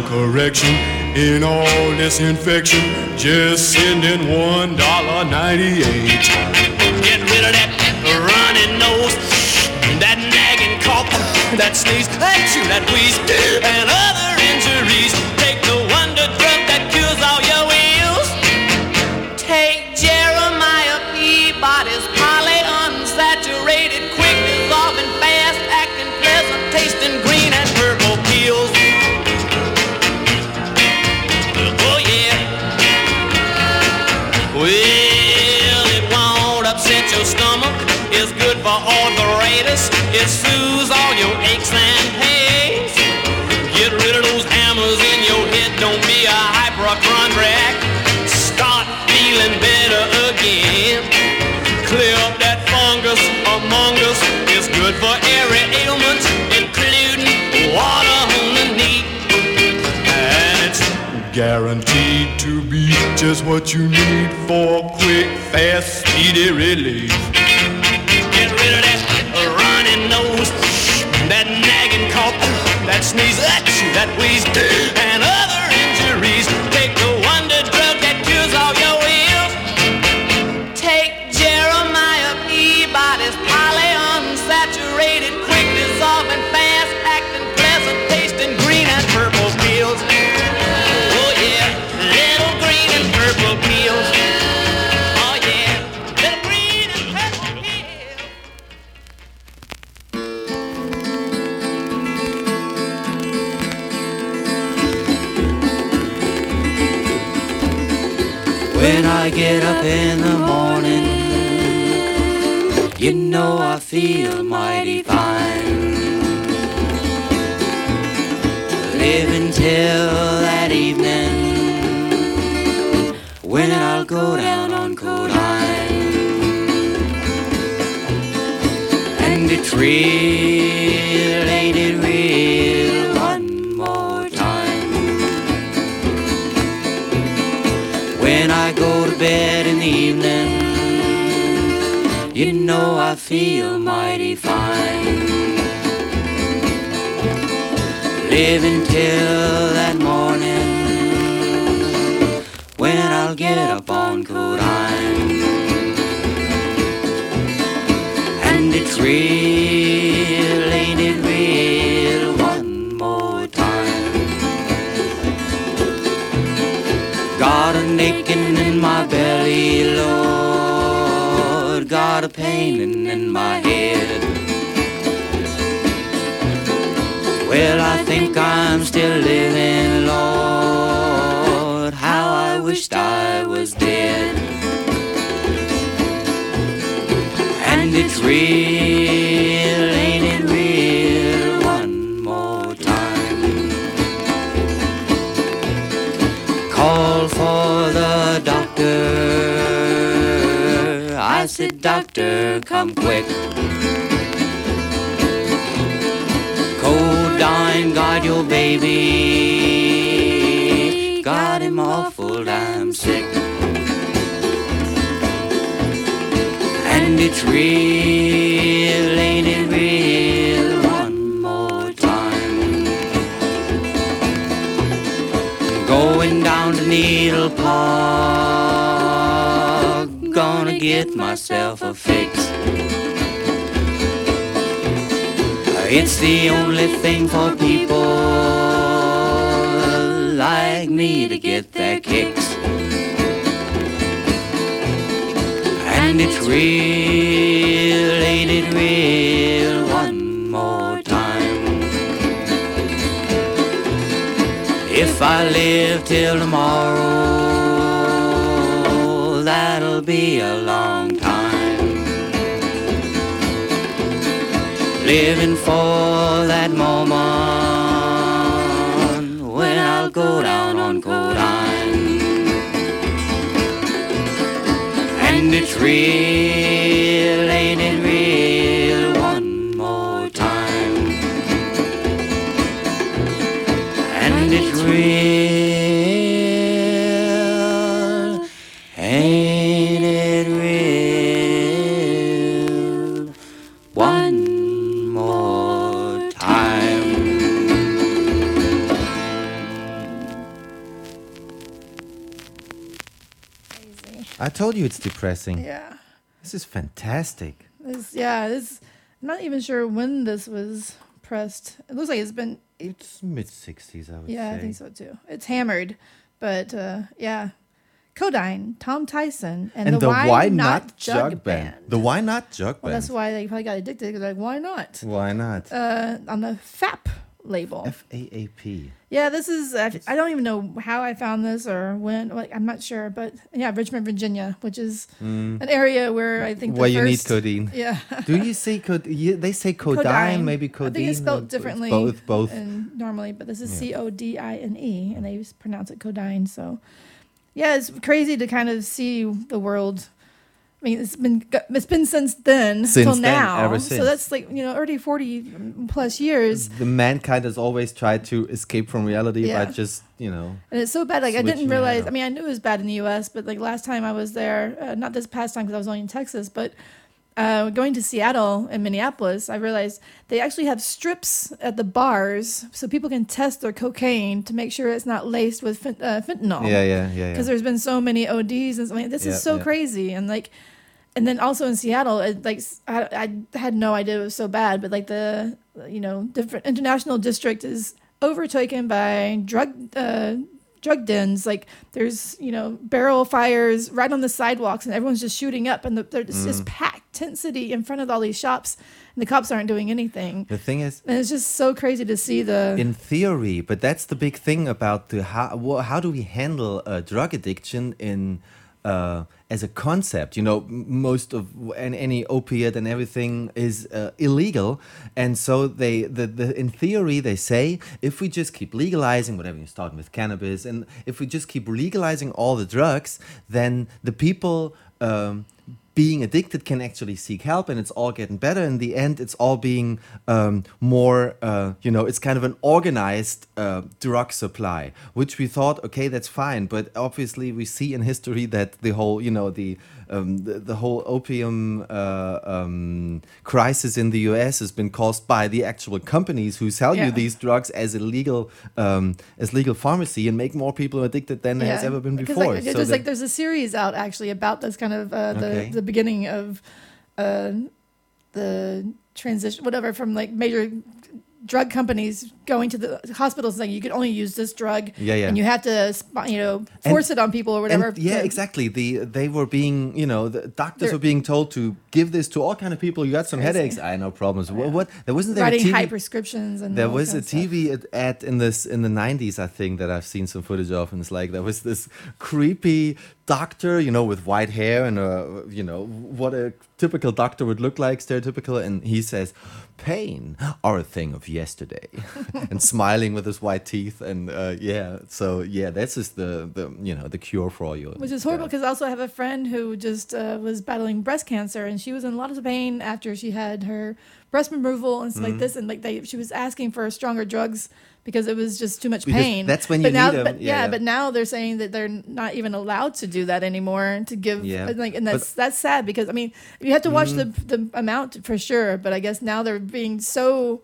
Some correction in all this infection. Just send in one dollar ninety-eight. Get rid of that running nose, that nagging cough, that sneeze, that chew, that wheeze, and other injuries. Just what you need for quick, fast, speedy relief. Get rid of that running nose, that nagging cough, that sneeze, that that wheeze, get up in the morning, you know I feel mighty fine. Live until that evening when I'll go down on Codine. And it's real, bed in the evening, you know I feel mighty fine. Live until that morning pain in my head. Well, I think I'm still living, Lord. How I wished I was dead. And it's real, Doctor, come quick. Codine, got your baby. Got him awful damn sick. And it's real, ain't it real? One more time. Going down to Needle Park. Get myself a fix. It's the only thing for people like me to get their kicks. And it's real, ain't it real? One more time. If I live till tomorrow, living for that moment when I'll go down on Codine. And it's real, ain't it real? Told you it's depressing. Yeah. This is fantastic. This, yeah, this. I'm not even sure when this was pressed. It looks like it's been. It's mid 60s, I would say. Yeah, say. I think so too. It's hammered, but uh, yeah. Codine, Tom Tyson, and, And, the, Why, Not, Jug, Jug Band. Band. The Why Not Jug Well, Band. that's why they probably got addicted because like, why not? Why not? Uh, on the FAP label. F A A P. Yeah, this is. I I don't even know how I found this or when. Like, I'm not sure, but yeah, Richmond, Virginia, which is Mm. an area where I think Where you need codeine. Yeah. Do you say code? You, they say codeine, Codine. maybe I codeine. think it's spelled differently. Both, both. And normally, but this is Yeah. C O D I N E, and they pronounce it codine. So, yeah, it's crazy to kind of see the world. I mean, it's been it's been since then Since till then, now. ever So that's like you know already forty plus years, the mankind has always tried to escape from reality Yeah. by just, you know. and it's so bad. Like I didn't realize. up. I mean, I knew it was bad in the U.S., but like last time I was there, uh, not this past time because I was only in Texas, but uh, going to Seattle and Minneapolis, I realized they actually have strips at the bars so people can test their cocaine to make sure it's not laced with fent- uh, fentanyl. Yeah, yeah, yeah, yeah. Because there's been so many ODs, and I mean, this Yeah, is so yeah. crazy, and like, and then also in Seattle, it, like I, I had no idea it was so bad, but like the you know different international district is overtaken by drug. Uh, drug dens like there's you know barrel fires right on the sidewalks and everyone's just shooting up and the, they're just, just Mm. packed tent city in front of all these shops and the cops aren't doing anything The thing is, and it's just so crazy to see the in theory, but that's the big thing about the how how do we handle uh, drug addiction in uh, as a concept. You know, most of and any opiate and everything is uh, illegal, and so they the, the in theory they say if we just keep legalizing whatever you're starting with cannabis, and if we just keep legalizing all the drugs, then the people. Um, being addicted can actually seek help and it's all getting better. In the end it's all being um, more uh, you know it's kind of an organized uh, drug supply which we thought okay that's fine. But obviously we see in history that the whole you know the um, the, the whole opium uh, um, crisis in the US has been caused by the actual companies who sell Yeah. you these drugs as illegal um, as legal pharmacy and make more people addicted than there has ever been Because, before Like, So there's like there's a series out actually about this kind of uh, the Okay. the beginning of uh, the transition, whatever, from like major drug companies going to the hospitals saying you can only use this drug. Yeah, yeah. And you have to, you know, force it on people or whatever. Yeah, to- exactly. The they were being, you know, the doctors were being told to give this to all kind of people. You got some headaches, I no problems. What, what? There wasn't there a TV high prescriptions and there was a kinds of stuff. TV ad- ad in this in the 90s, I think, that I've seen some footage of, and it's like there was this creepy doctor, you know, with white hair and a, you know, what a typical doctor would look like, stereotypical, and he says, "Pain are a thing of yesterday," and smiling with his white teeth, and uh, yeah, so yeah, that's just the the you know the cure for all your Which is horrible because also I also have a friend who just uh, was battling breast cancer and she was in a lot of pain after she had her breast removal and stuff like Mhm. this. And like they, she was asking for stronger drugs because it was just too much Because pain. that's when but you now, need 'em. But Yeah, yeah, but now they're saying that they're not even allowed to do that anymore to give. Yeah. and, Like, and But- that's that's sad because I mean you have to watch Mm. the the amount for sure. But I guess now they're being so.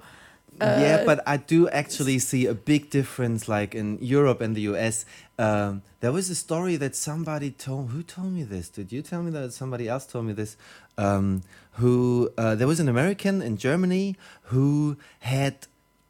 Uh, yeah, but I do actually see a big difference, like in Europe and the US. Um, there was a story that somebody told. Who told me this? Did you tell me that? Somebody else told me this. Um, who uh, there was an American in Germany who had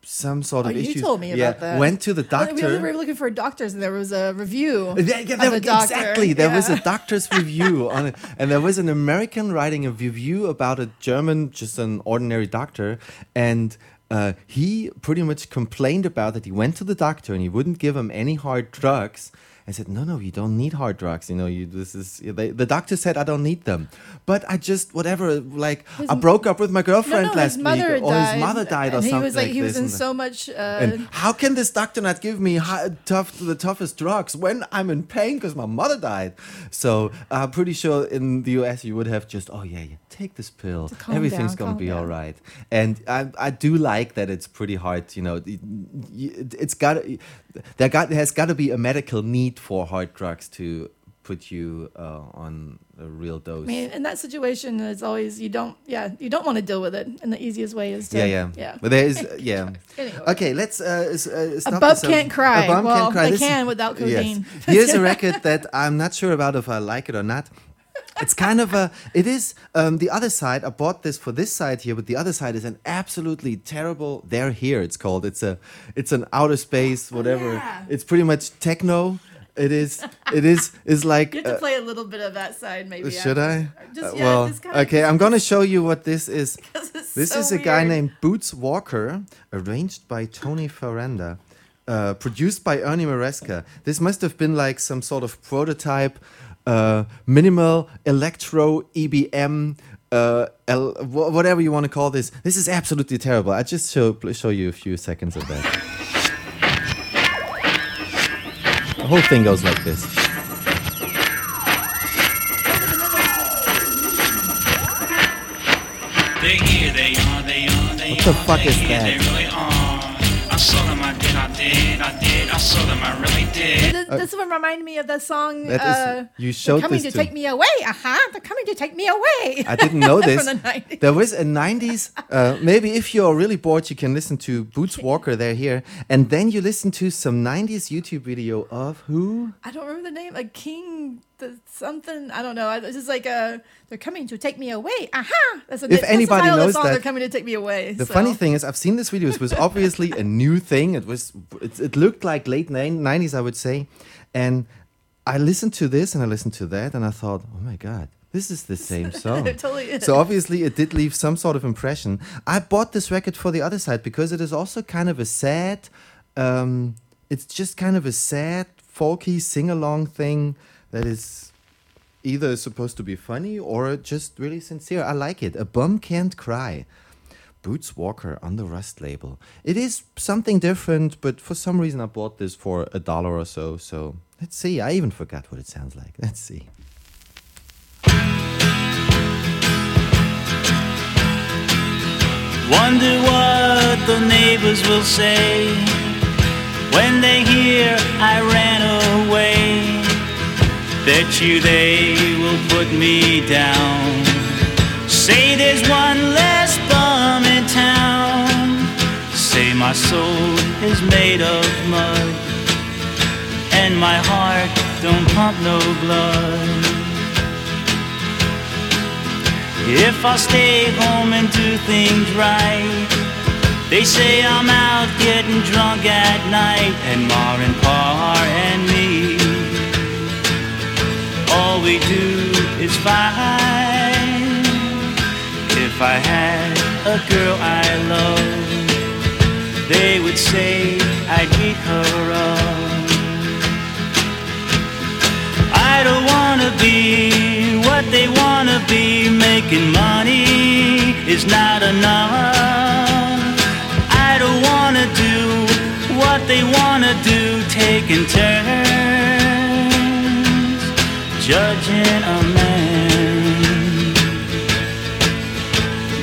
some sort Oh, of you issues. told me yeah, about that. Went to the Oh, We were looking for doctors, and there was a review. Yeah, yeah, there- the exactly. There was a doctor's review on it, and there was an American writing a review about a German, just an ordinary doctor, and uh, he pretty much complained about that. He went to the doctor and he wouldn't give him any hard drugs. I said, no, no, you don't need hard drugs. You know, you this is they, the doctor said I don't need them, but I just whatever. Like His I broke up with my girlfriend no, no, last week, or died, his mother died, or something he was like, like he was this in so much. Uh, and how can this doctor not give me tough the toughest drugs when I'm in pain because my mother died? So I'm pretty sure in the US you would have just oh yeah, yeah take this pill, everything's down, gonna be down. all right. And I I do like that it's pretty hard. You know, it- it- it's got there got there has got to be a medical need for hard drugs to put you uh, on a real dose. I mean, in that situation, it's always you don't, yeah, you don't want to deal with it, and the easiest way is to, yeah, yeah, yeah. But there is, yeah. Anyway. Okay, let's. Uh, uh, stop bum uh, can't cry. A bum Well, can't cry. they This is- can without yes. Here's a record that I'm not sure about if I like it or not. It's kind of a. It is um, the other side. I bought this for this side here, but the other side is an absolutely terrible. They're here. It's called. It's a. It's an outer space. Whatever. It's pretty much techno. It is. It is. Is like. You have to uh, play a little bit of that side, maybe. should I? after. Just, Uh, yeah, well, okay. I'm gonna show you what this is. This so is a guy named Boots Walker, arranged by Tony Ferranda, uh, produced by Ernie Maresca. This must have been like some sort of prototype, uh, minimal electro EBM. Uh, L, whatever you want to call this, this is absolutely terrible. I just show show you a few seconds of that. The whole thing goes like this. They here, they are, they are, they What the fuck is that? I saw them, I really did. This, this one reminded me of the song. That is- uh, you showed They're coming this to to- take me away. Uh huh. They're coming to take me away. I didn't know this. From the 90s. There was a 90s. Uh, maybe if you're really bored, you can listen to Boots Walker. They're here, and then you listen to some 90s YouTube video of who? I don't remember the name. Like King the something. I don't know. It's just like uh, they're coming to take me away. Aha! That's a, If that's anybody knows song, that- they're coming to take me away. The so. funny thing is, I've seen this video. It was obviously a new thing. It was. It, it looked like late 90s, I would say, and I listened to this and I listened to that, and I thought, oh my god. This is the same song. Totally. So obviously it did leave some sort of impression. I bought this record for the other side because it is also kind of a sad um, it's just kind of a sad folky sing-along thing that is either supposed to be funny or just really sincere. I like it. A bum can't cry. Boots Walker on the Rust label. It is something different, but for some reason I bought this for a dollar or so. So let's see. I even forgot what it sounds like. Let's see. Wonder what the neighbors will say when they hear I ran away. Bet you they will put me down. Say there's one less bum in town. Say my soul is made of mud. And my heart don't pump no blood. if I stay home and do things right. They say I'm out getting drunk at night, and Ma and Pa and me, all we do is fight. If I had a girl I love, they would say I'd beat her up. I don't wanna be what they wanna be. Making money is not enough. I don't wanna do what they wanna do. Taking turns judging a man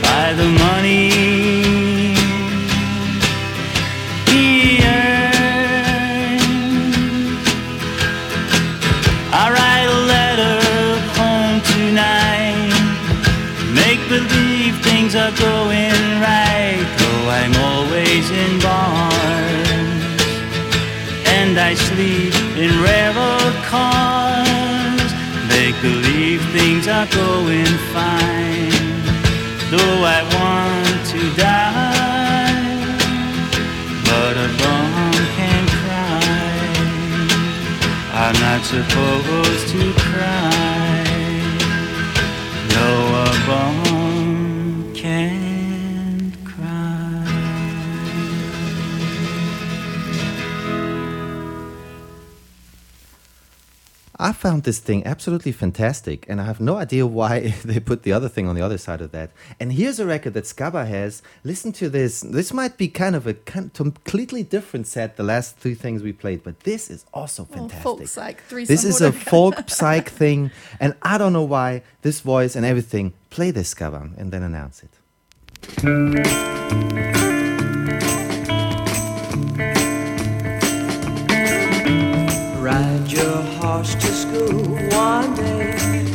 by the money are going fine, though I want to die. But a bum can cry. I'm not supposed to found this thing absolutely fantastic, and I have no idea why they put the other thing on the other side of that. And here's a record that Scaba has. Listen to this. This might be kind of a completely different set, the last three things we played, but this is also Oh, fantastic. folk psych, threesome, this is a folk psych thing, and I don't know why this voice and everything. Play this, Scaba, and then announce it.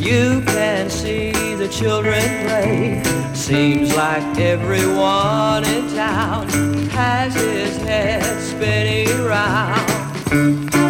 You can see the children play. Seems like everyone in town has his head spinning round.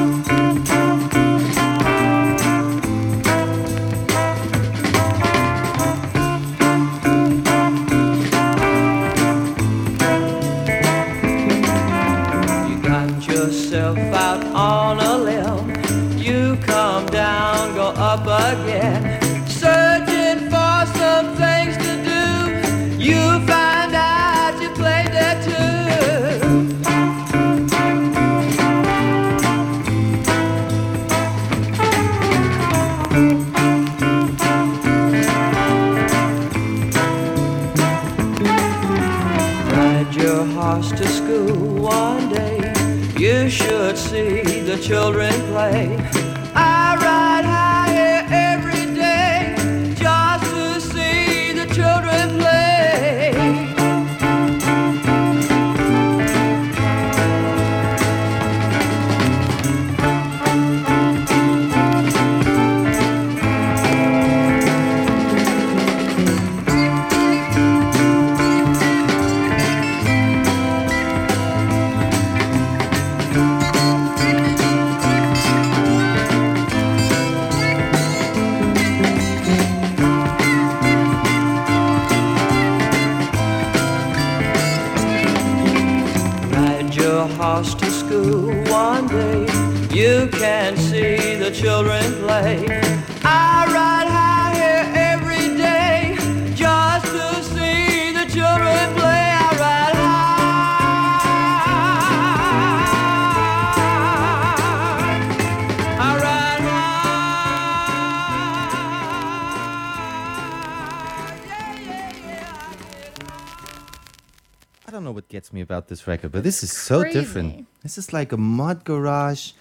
About this record, but this is so crazy. different. This is like a mud garage.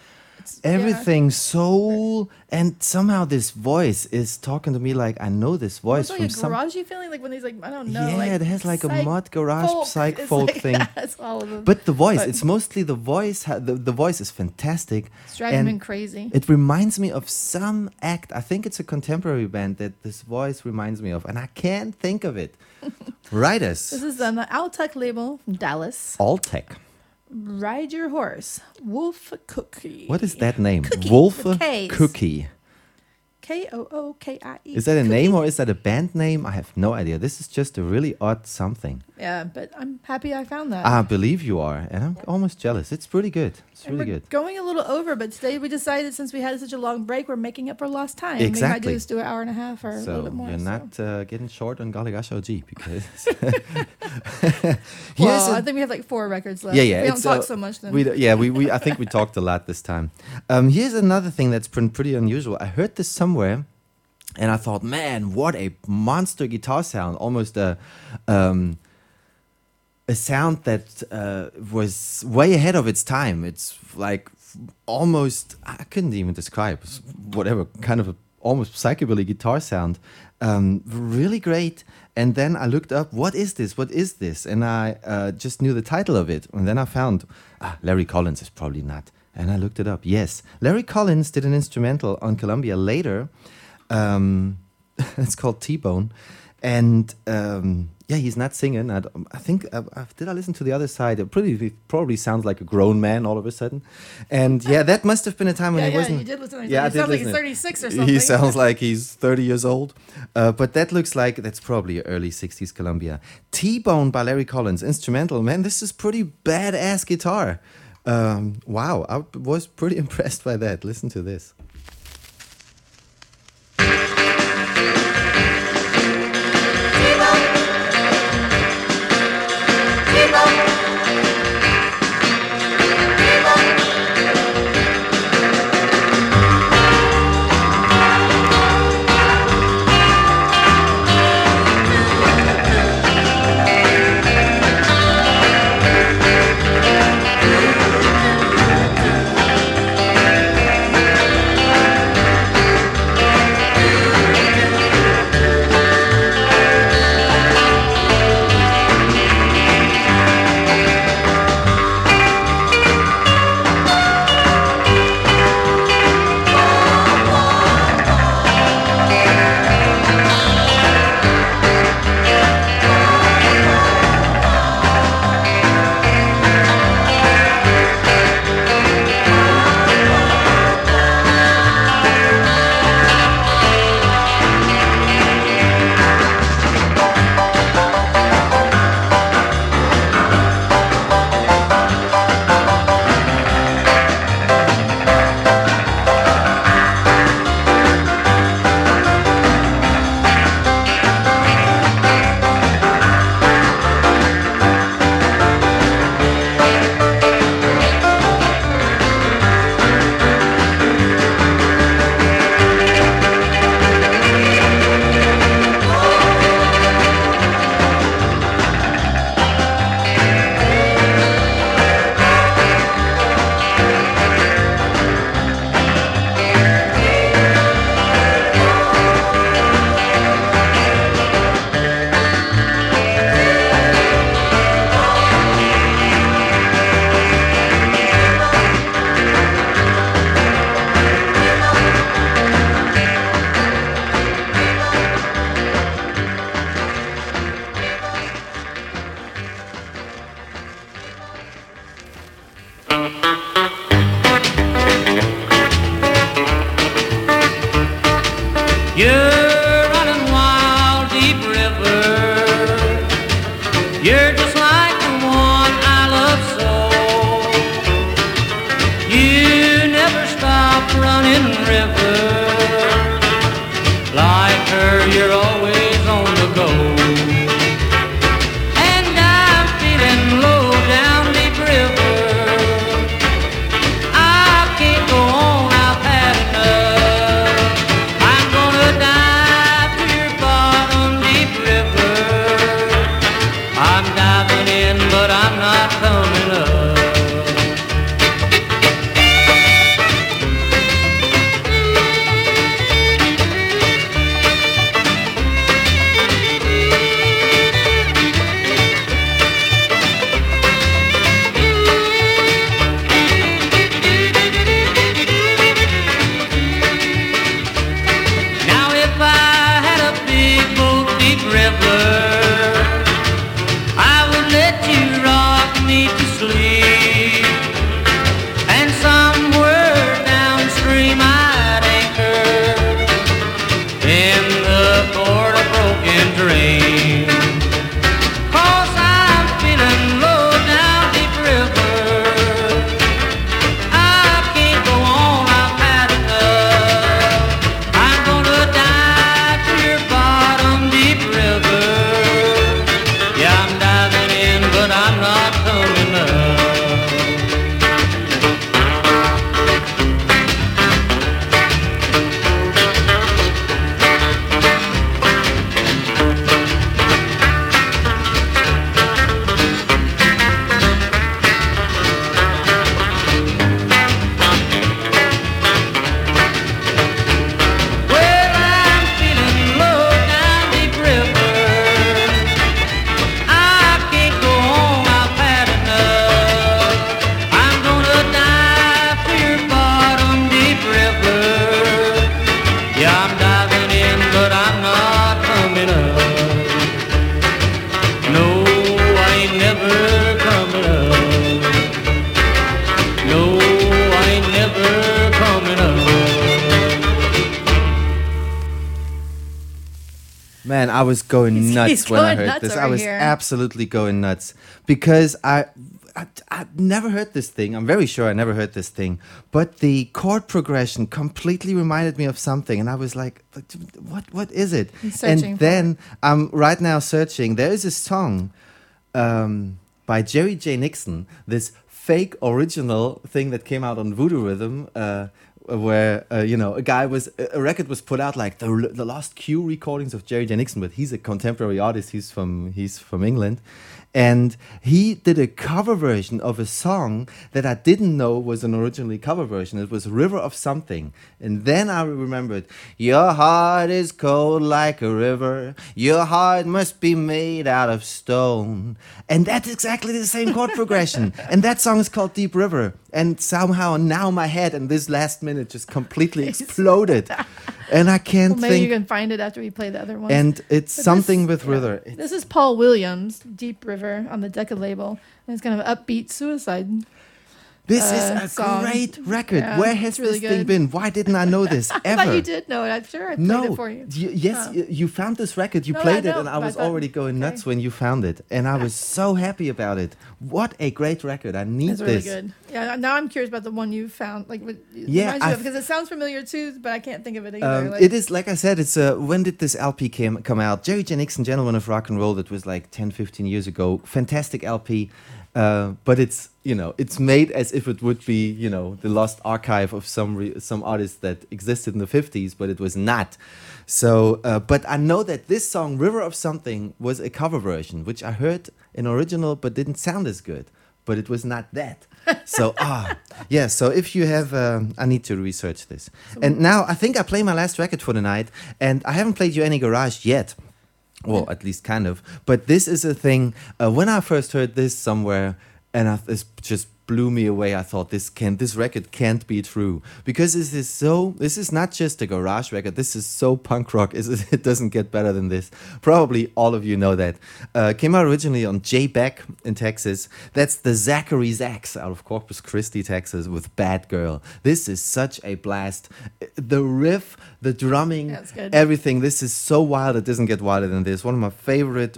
Everything soul, and somehow this voice is talking to me like I know this voice It's like from a some. garagey feeling, like when he's like, I don't know. Yeah, like, it has like a mod garage folk. psych It's folk like thing. that. It's all of them. But the voice, But it's mostly the voice. The, the voice is fantastic. It's driving and me crazy. It reminds me of some act. I think it's a contemporary band that this voice reminds me of, and I can't think of it. Writers, This is on the All-Tech label from Dallas. All-Tech. Ride your horse, Wolfe Kookie. What is that name? Kookie Wolfe. Kookie. K O O K I E. Is that a name or is that a band name? I have no idea. This is just a really odd something. Yeah, but I'm happy I found that. I believe you are, and I'm almost jealous. It's pretty good. It's And really we're good. going a little over, but today we decided since we had such a long break, we're making up for lost time. We might Exactly. just do an hour and a half or a little So bit more. you're so. not uh, getting short on Galigasho G because. Well, I think we have like four records left. yeah, yeah. If we don't talk uh, so much, then We, yeah, we, we I think we talked a lot this time. Um, here's another thing that's been pretty unusual. I heard this somewhere, and I thought, man, what a monster guitar sound! Almost a. Um, a sound that uh, was way ahead of its time. It's like almost I couldn't even describe whatever kind of a almost psychobilly guitar sound. Um, really great. And then I looked up, what is this? What is this? And I uh, just knew the title of it. And then I found ah, Larry Collins is probably not. And I looked it up. Yes, Larry Collins did an instrumental on Columbia later. Um, it's called T Bone, and um, yeah, he's not singing. I think uh, uh, did I listen to the other side? It pretty probably sounds like a grown man all of a sudden, and yeah, that must have been a time when Yeah, he yeah, wasn't. you did listen to- Yeah, I did sounds like he's 36 or something. He sounds like he's thirty years old, uh, but that looks like that's probably early '60s Columbia. T Bone by Larry Collins, instrumental. Man, this is pretty badass guitar. Um, wow, I was pretty impressed by that. Listen to this. You're was going He's- nuts he's when I heard this. I was here. absolutely going nuts because I, I, I never heard this thing. I'm very sure I never heard this thing. But the chord progression completely reminded me of something, and I was like, "What? What is it?" And then I'm right now searching. There is a song um, by Jerry J. Nixon, this fake original thing that came out on Voodoo Rhythm, uh, where uh, you know a guy was a record was put out like the the last Q recordings of Jerry J. Nixon, but he's a contemporary artist. He's from he's from England. And he did a cover version of a song that I didn't know was an originally cover version. It was River of Something. And then I remembered, Your heart is cold like a river. Your heart must be made out of stone. And that's exactly the same chord progression. And that song is called Deep River. And somehow now my head in this last minute just completely exploded. And I can't Well, maybe think. you can find it after we play the other one. and it's something with River. This is Paul Williams, Deep River, on the Decca label. And it's kind of upbeat suicide. This uh, is a song. great record. Yeah, Where has really this thing been? Why didn't I know this ever? I thought you did know it. I'm sure I played no, it for you. y- yes, y- you found this record. You No, played it, and I was already going nuts when you found it, and I was so happy about it. What a great record! I need this. It's really good. Yeah, now I'm curious about the one you found. Like, what Yeah, you I of, because it sounds familiar too, but I can't think of it either. Um, like, it is like I said. It's uh, when did this LP came come out? Jerry J. Nixon, Gentleman of Rock and Roll. That was like 10, 15 years ago. Fantastic LP, uh, but it's you know it's made as if it would be you know the lost archive of some re- some artist that existed in the fifties, but it was not. So, uh, but I know that this song "River of Something" was a cover version, which I heard in original, but didn't sound as good. But it was not that. So ah yeah. So if you have, um, I need to research this. And now I think I play my last record for the night, and I haven't played you any garage yet. Well, at least kind of. But this is a thing. Uh, when I first heard this somewhere, and I, just blew me away. I thought this can this record can't be true because this is so. This is not just a garage record. This is so punk rock. Is it, doesn't get better than this. Probably all of you know that. Uh, came out originally on J Beck in Texas. That's the Zakary Thaks out of Corpus Christi, Texas, with Bad Girl. This is such a blast. The riff, the drumming, everything. This is so wild. It doesn't get wilder than this. One of my favorite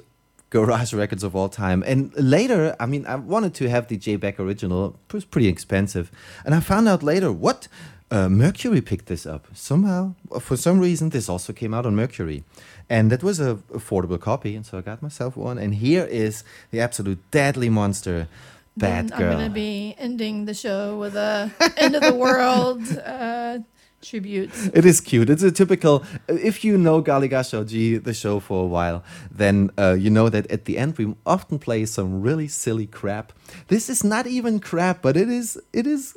garage records of all time. And later, I mean, I wanted to have the J Beck original. It was pretty expensive, and I found out later what. Uh, Mercury picked this up somehow. For some reason, this also came out on Mercury, and that was a affordable copy. And so I got myself one. And here is the absolute deadly monster, Bad then Girl. I'm going to be ending the show with a end of the world uh, tribute. It is cute. It's a typical. If you know Galigasho G, the show for a while, then uh, you know that at the end we often play some really silly crap. This is not even crap, but it is. It is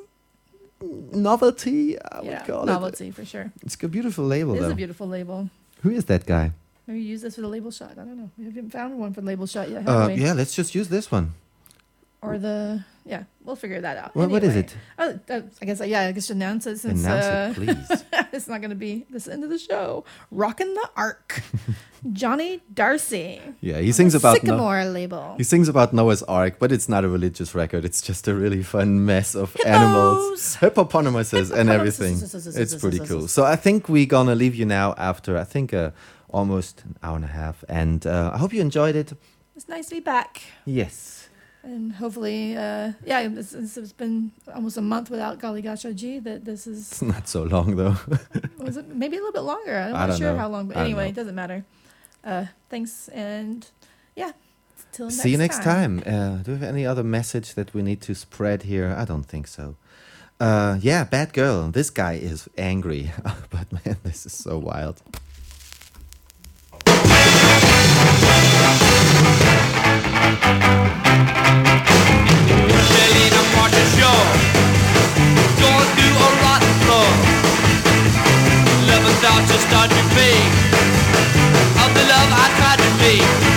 novelty. I would Yeah, call novelty it. for sure. It's a beautiful label, It is though. a beautiful label. Who is that guy? Maybe use this for the label shot. I don't know. We haven't found one for the label shot yet, Uh, yeah, let's just use this one. Or the yeah, we'll figure that out. What- what is it? Oh, uh, I guess uh, yeah. I guess announce it since Announce uh, it, please. it's not going to be this end of the show. Rockin' the Ark, Johnny Darcy. Yeah, he sings about No- Sycamore label. He sings about Noah's Ark, but it's not a religious record. It's just a really fun mess of animals, hippopotamuses, and everything. It's pretty cool. So I think we're gonna leave you now after I think uh, almost an hour and a half, and uh, I hope you enjoyed it. It's nice to be back. Yes. And hopefully, uh, yeah, it's, it's, been almost a month without Golly Gacha G. That this is It's not so long though. was it maybe a little bit longer. I'm not sure know. how long, but anyway, it doesn't matter. Uh, thanks, and yeah, till See you next time. Uh, do we have any other message that we need to spread here? I don't think so. Uh, yeah, bad girl. This guy is angry, but man, this is so wild. To start to. Of the love I tried to be.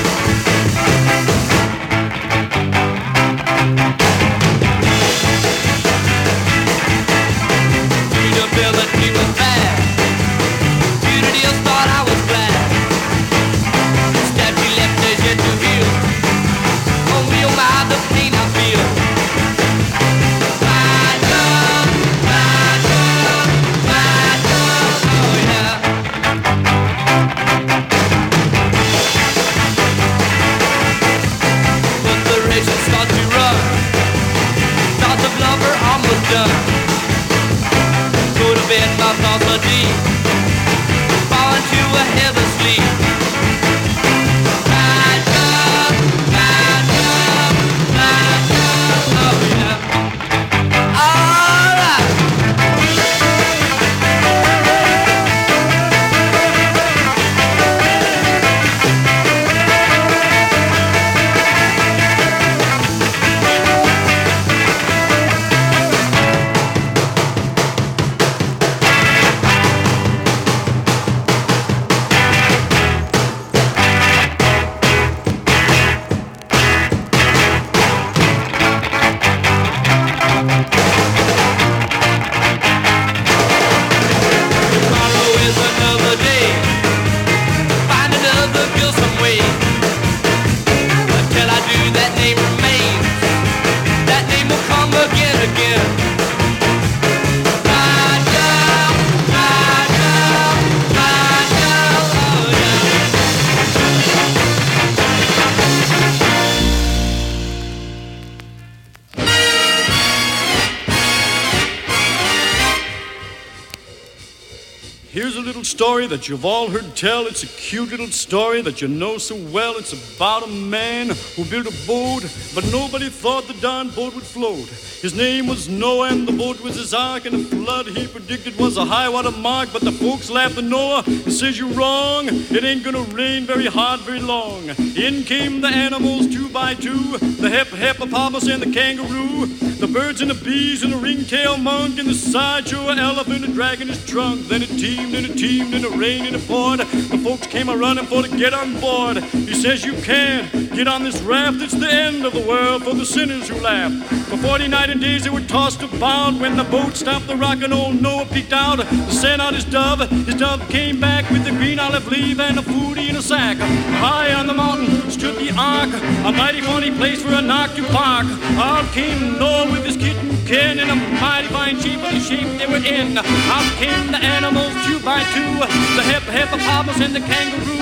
That you've all heard tell. It's a cute little story that you know so well. It's about a man who built a boat, but nobody thought the darn boat would float. His name was Noah, and the boat was his ark, and the flood he predicted was a high water mark. But the folks laughed at Noah and says you're wrong. It ain't gonna rain very hard, very long. In came the animals two by two, the hip hippopotamus and the kangaroo, the birds and the bees and the ringtail monk and the sideshow elephant and dragging his trunk. Then it teemed and it teemed and it rained and it poured. The folks came a running for to get on board. He says you can't get on this raft. It's the end of the world for the sinners who laugh. For 40 night and days they were tossed about. When the boat stopped the rock and old Noah peeked out to send out his dove. His dove came back with the green olive leaf and a foodie in a sack. High on the mountain stood the ark, a mighty funny place for an ark to park. Out came Noah with his kitten Ken in a mighty fine sheep of the shape they were in. Out came the animals two by two, the hip hippopotamus and the kangaroo,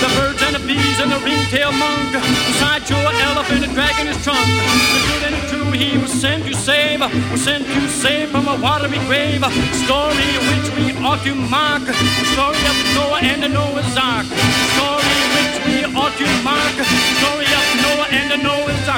the birds and the bees and the ringtail monk, the sideshow elephant and dragon his trunk. The good and the true he was sent to save, was sent to save from a watery grave. Story which we ought to mark, the story of Noah and the Noah's Ark. Story which we ought to mark, story of Noah and the Noah's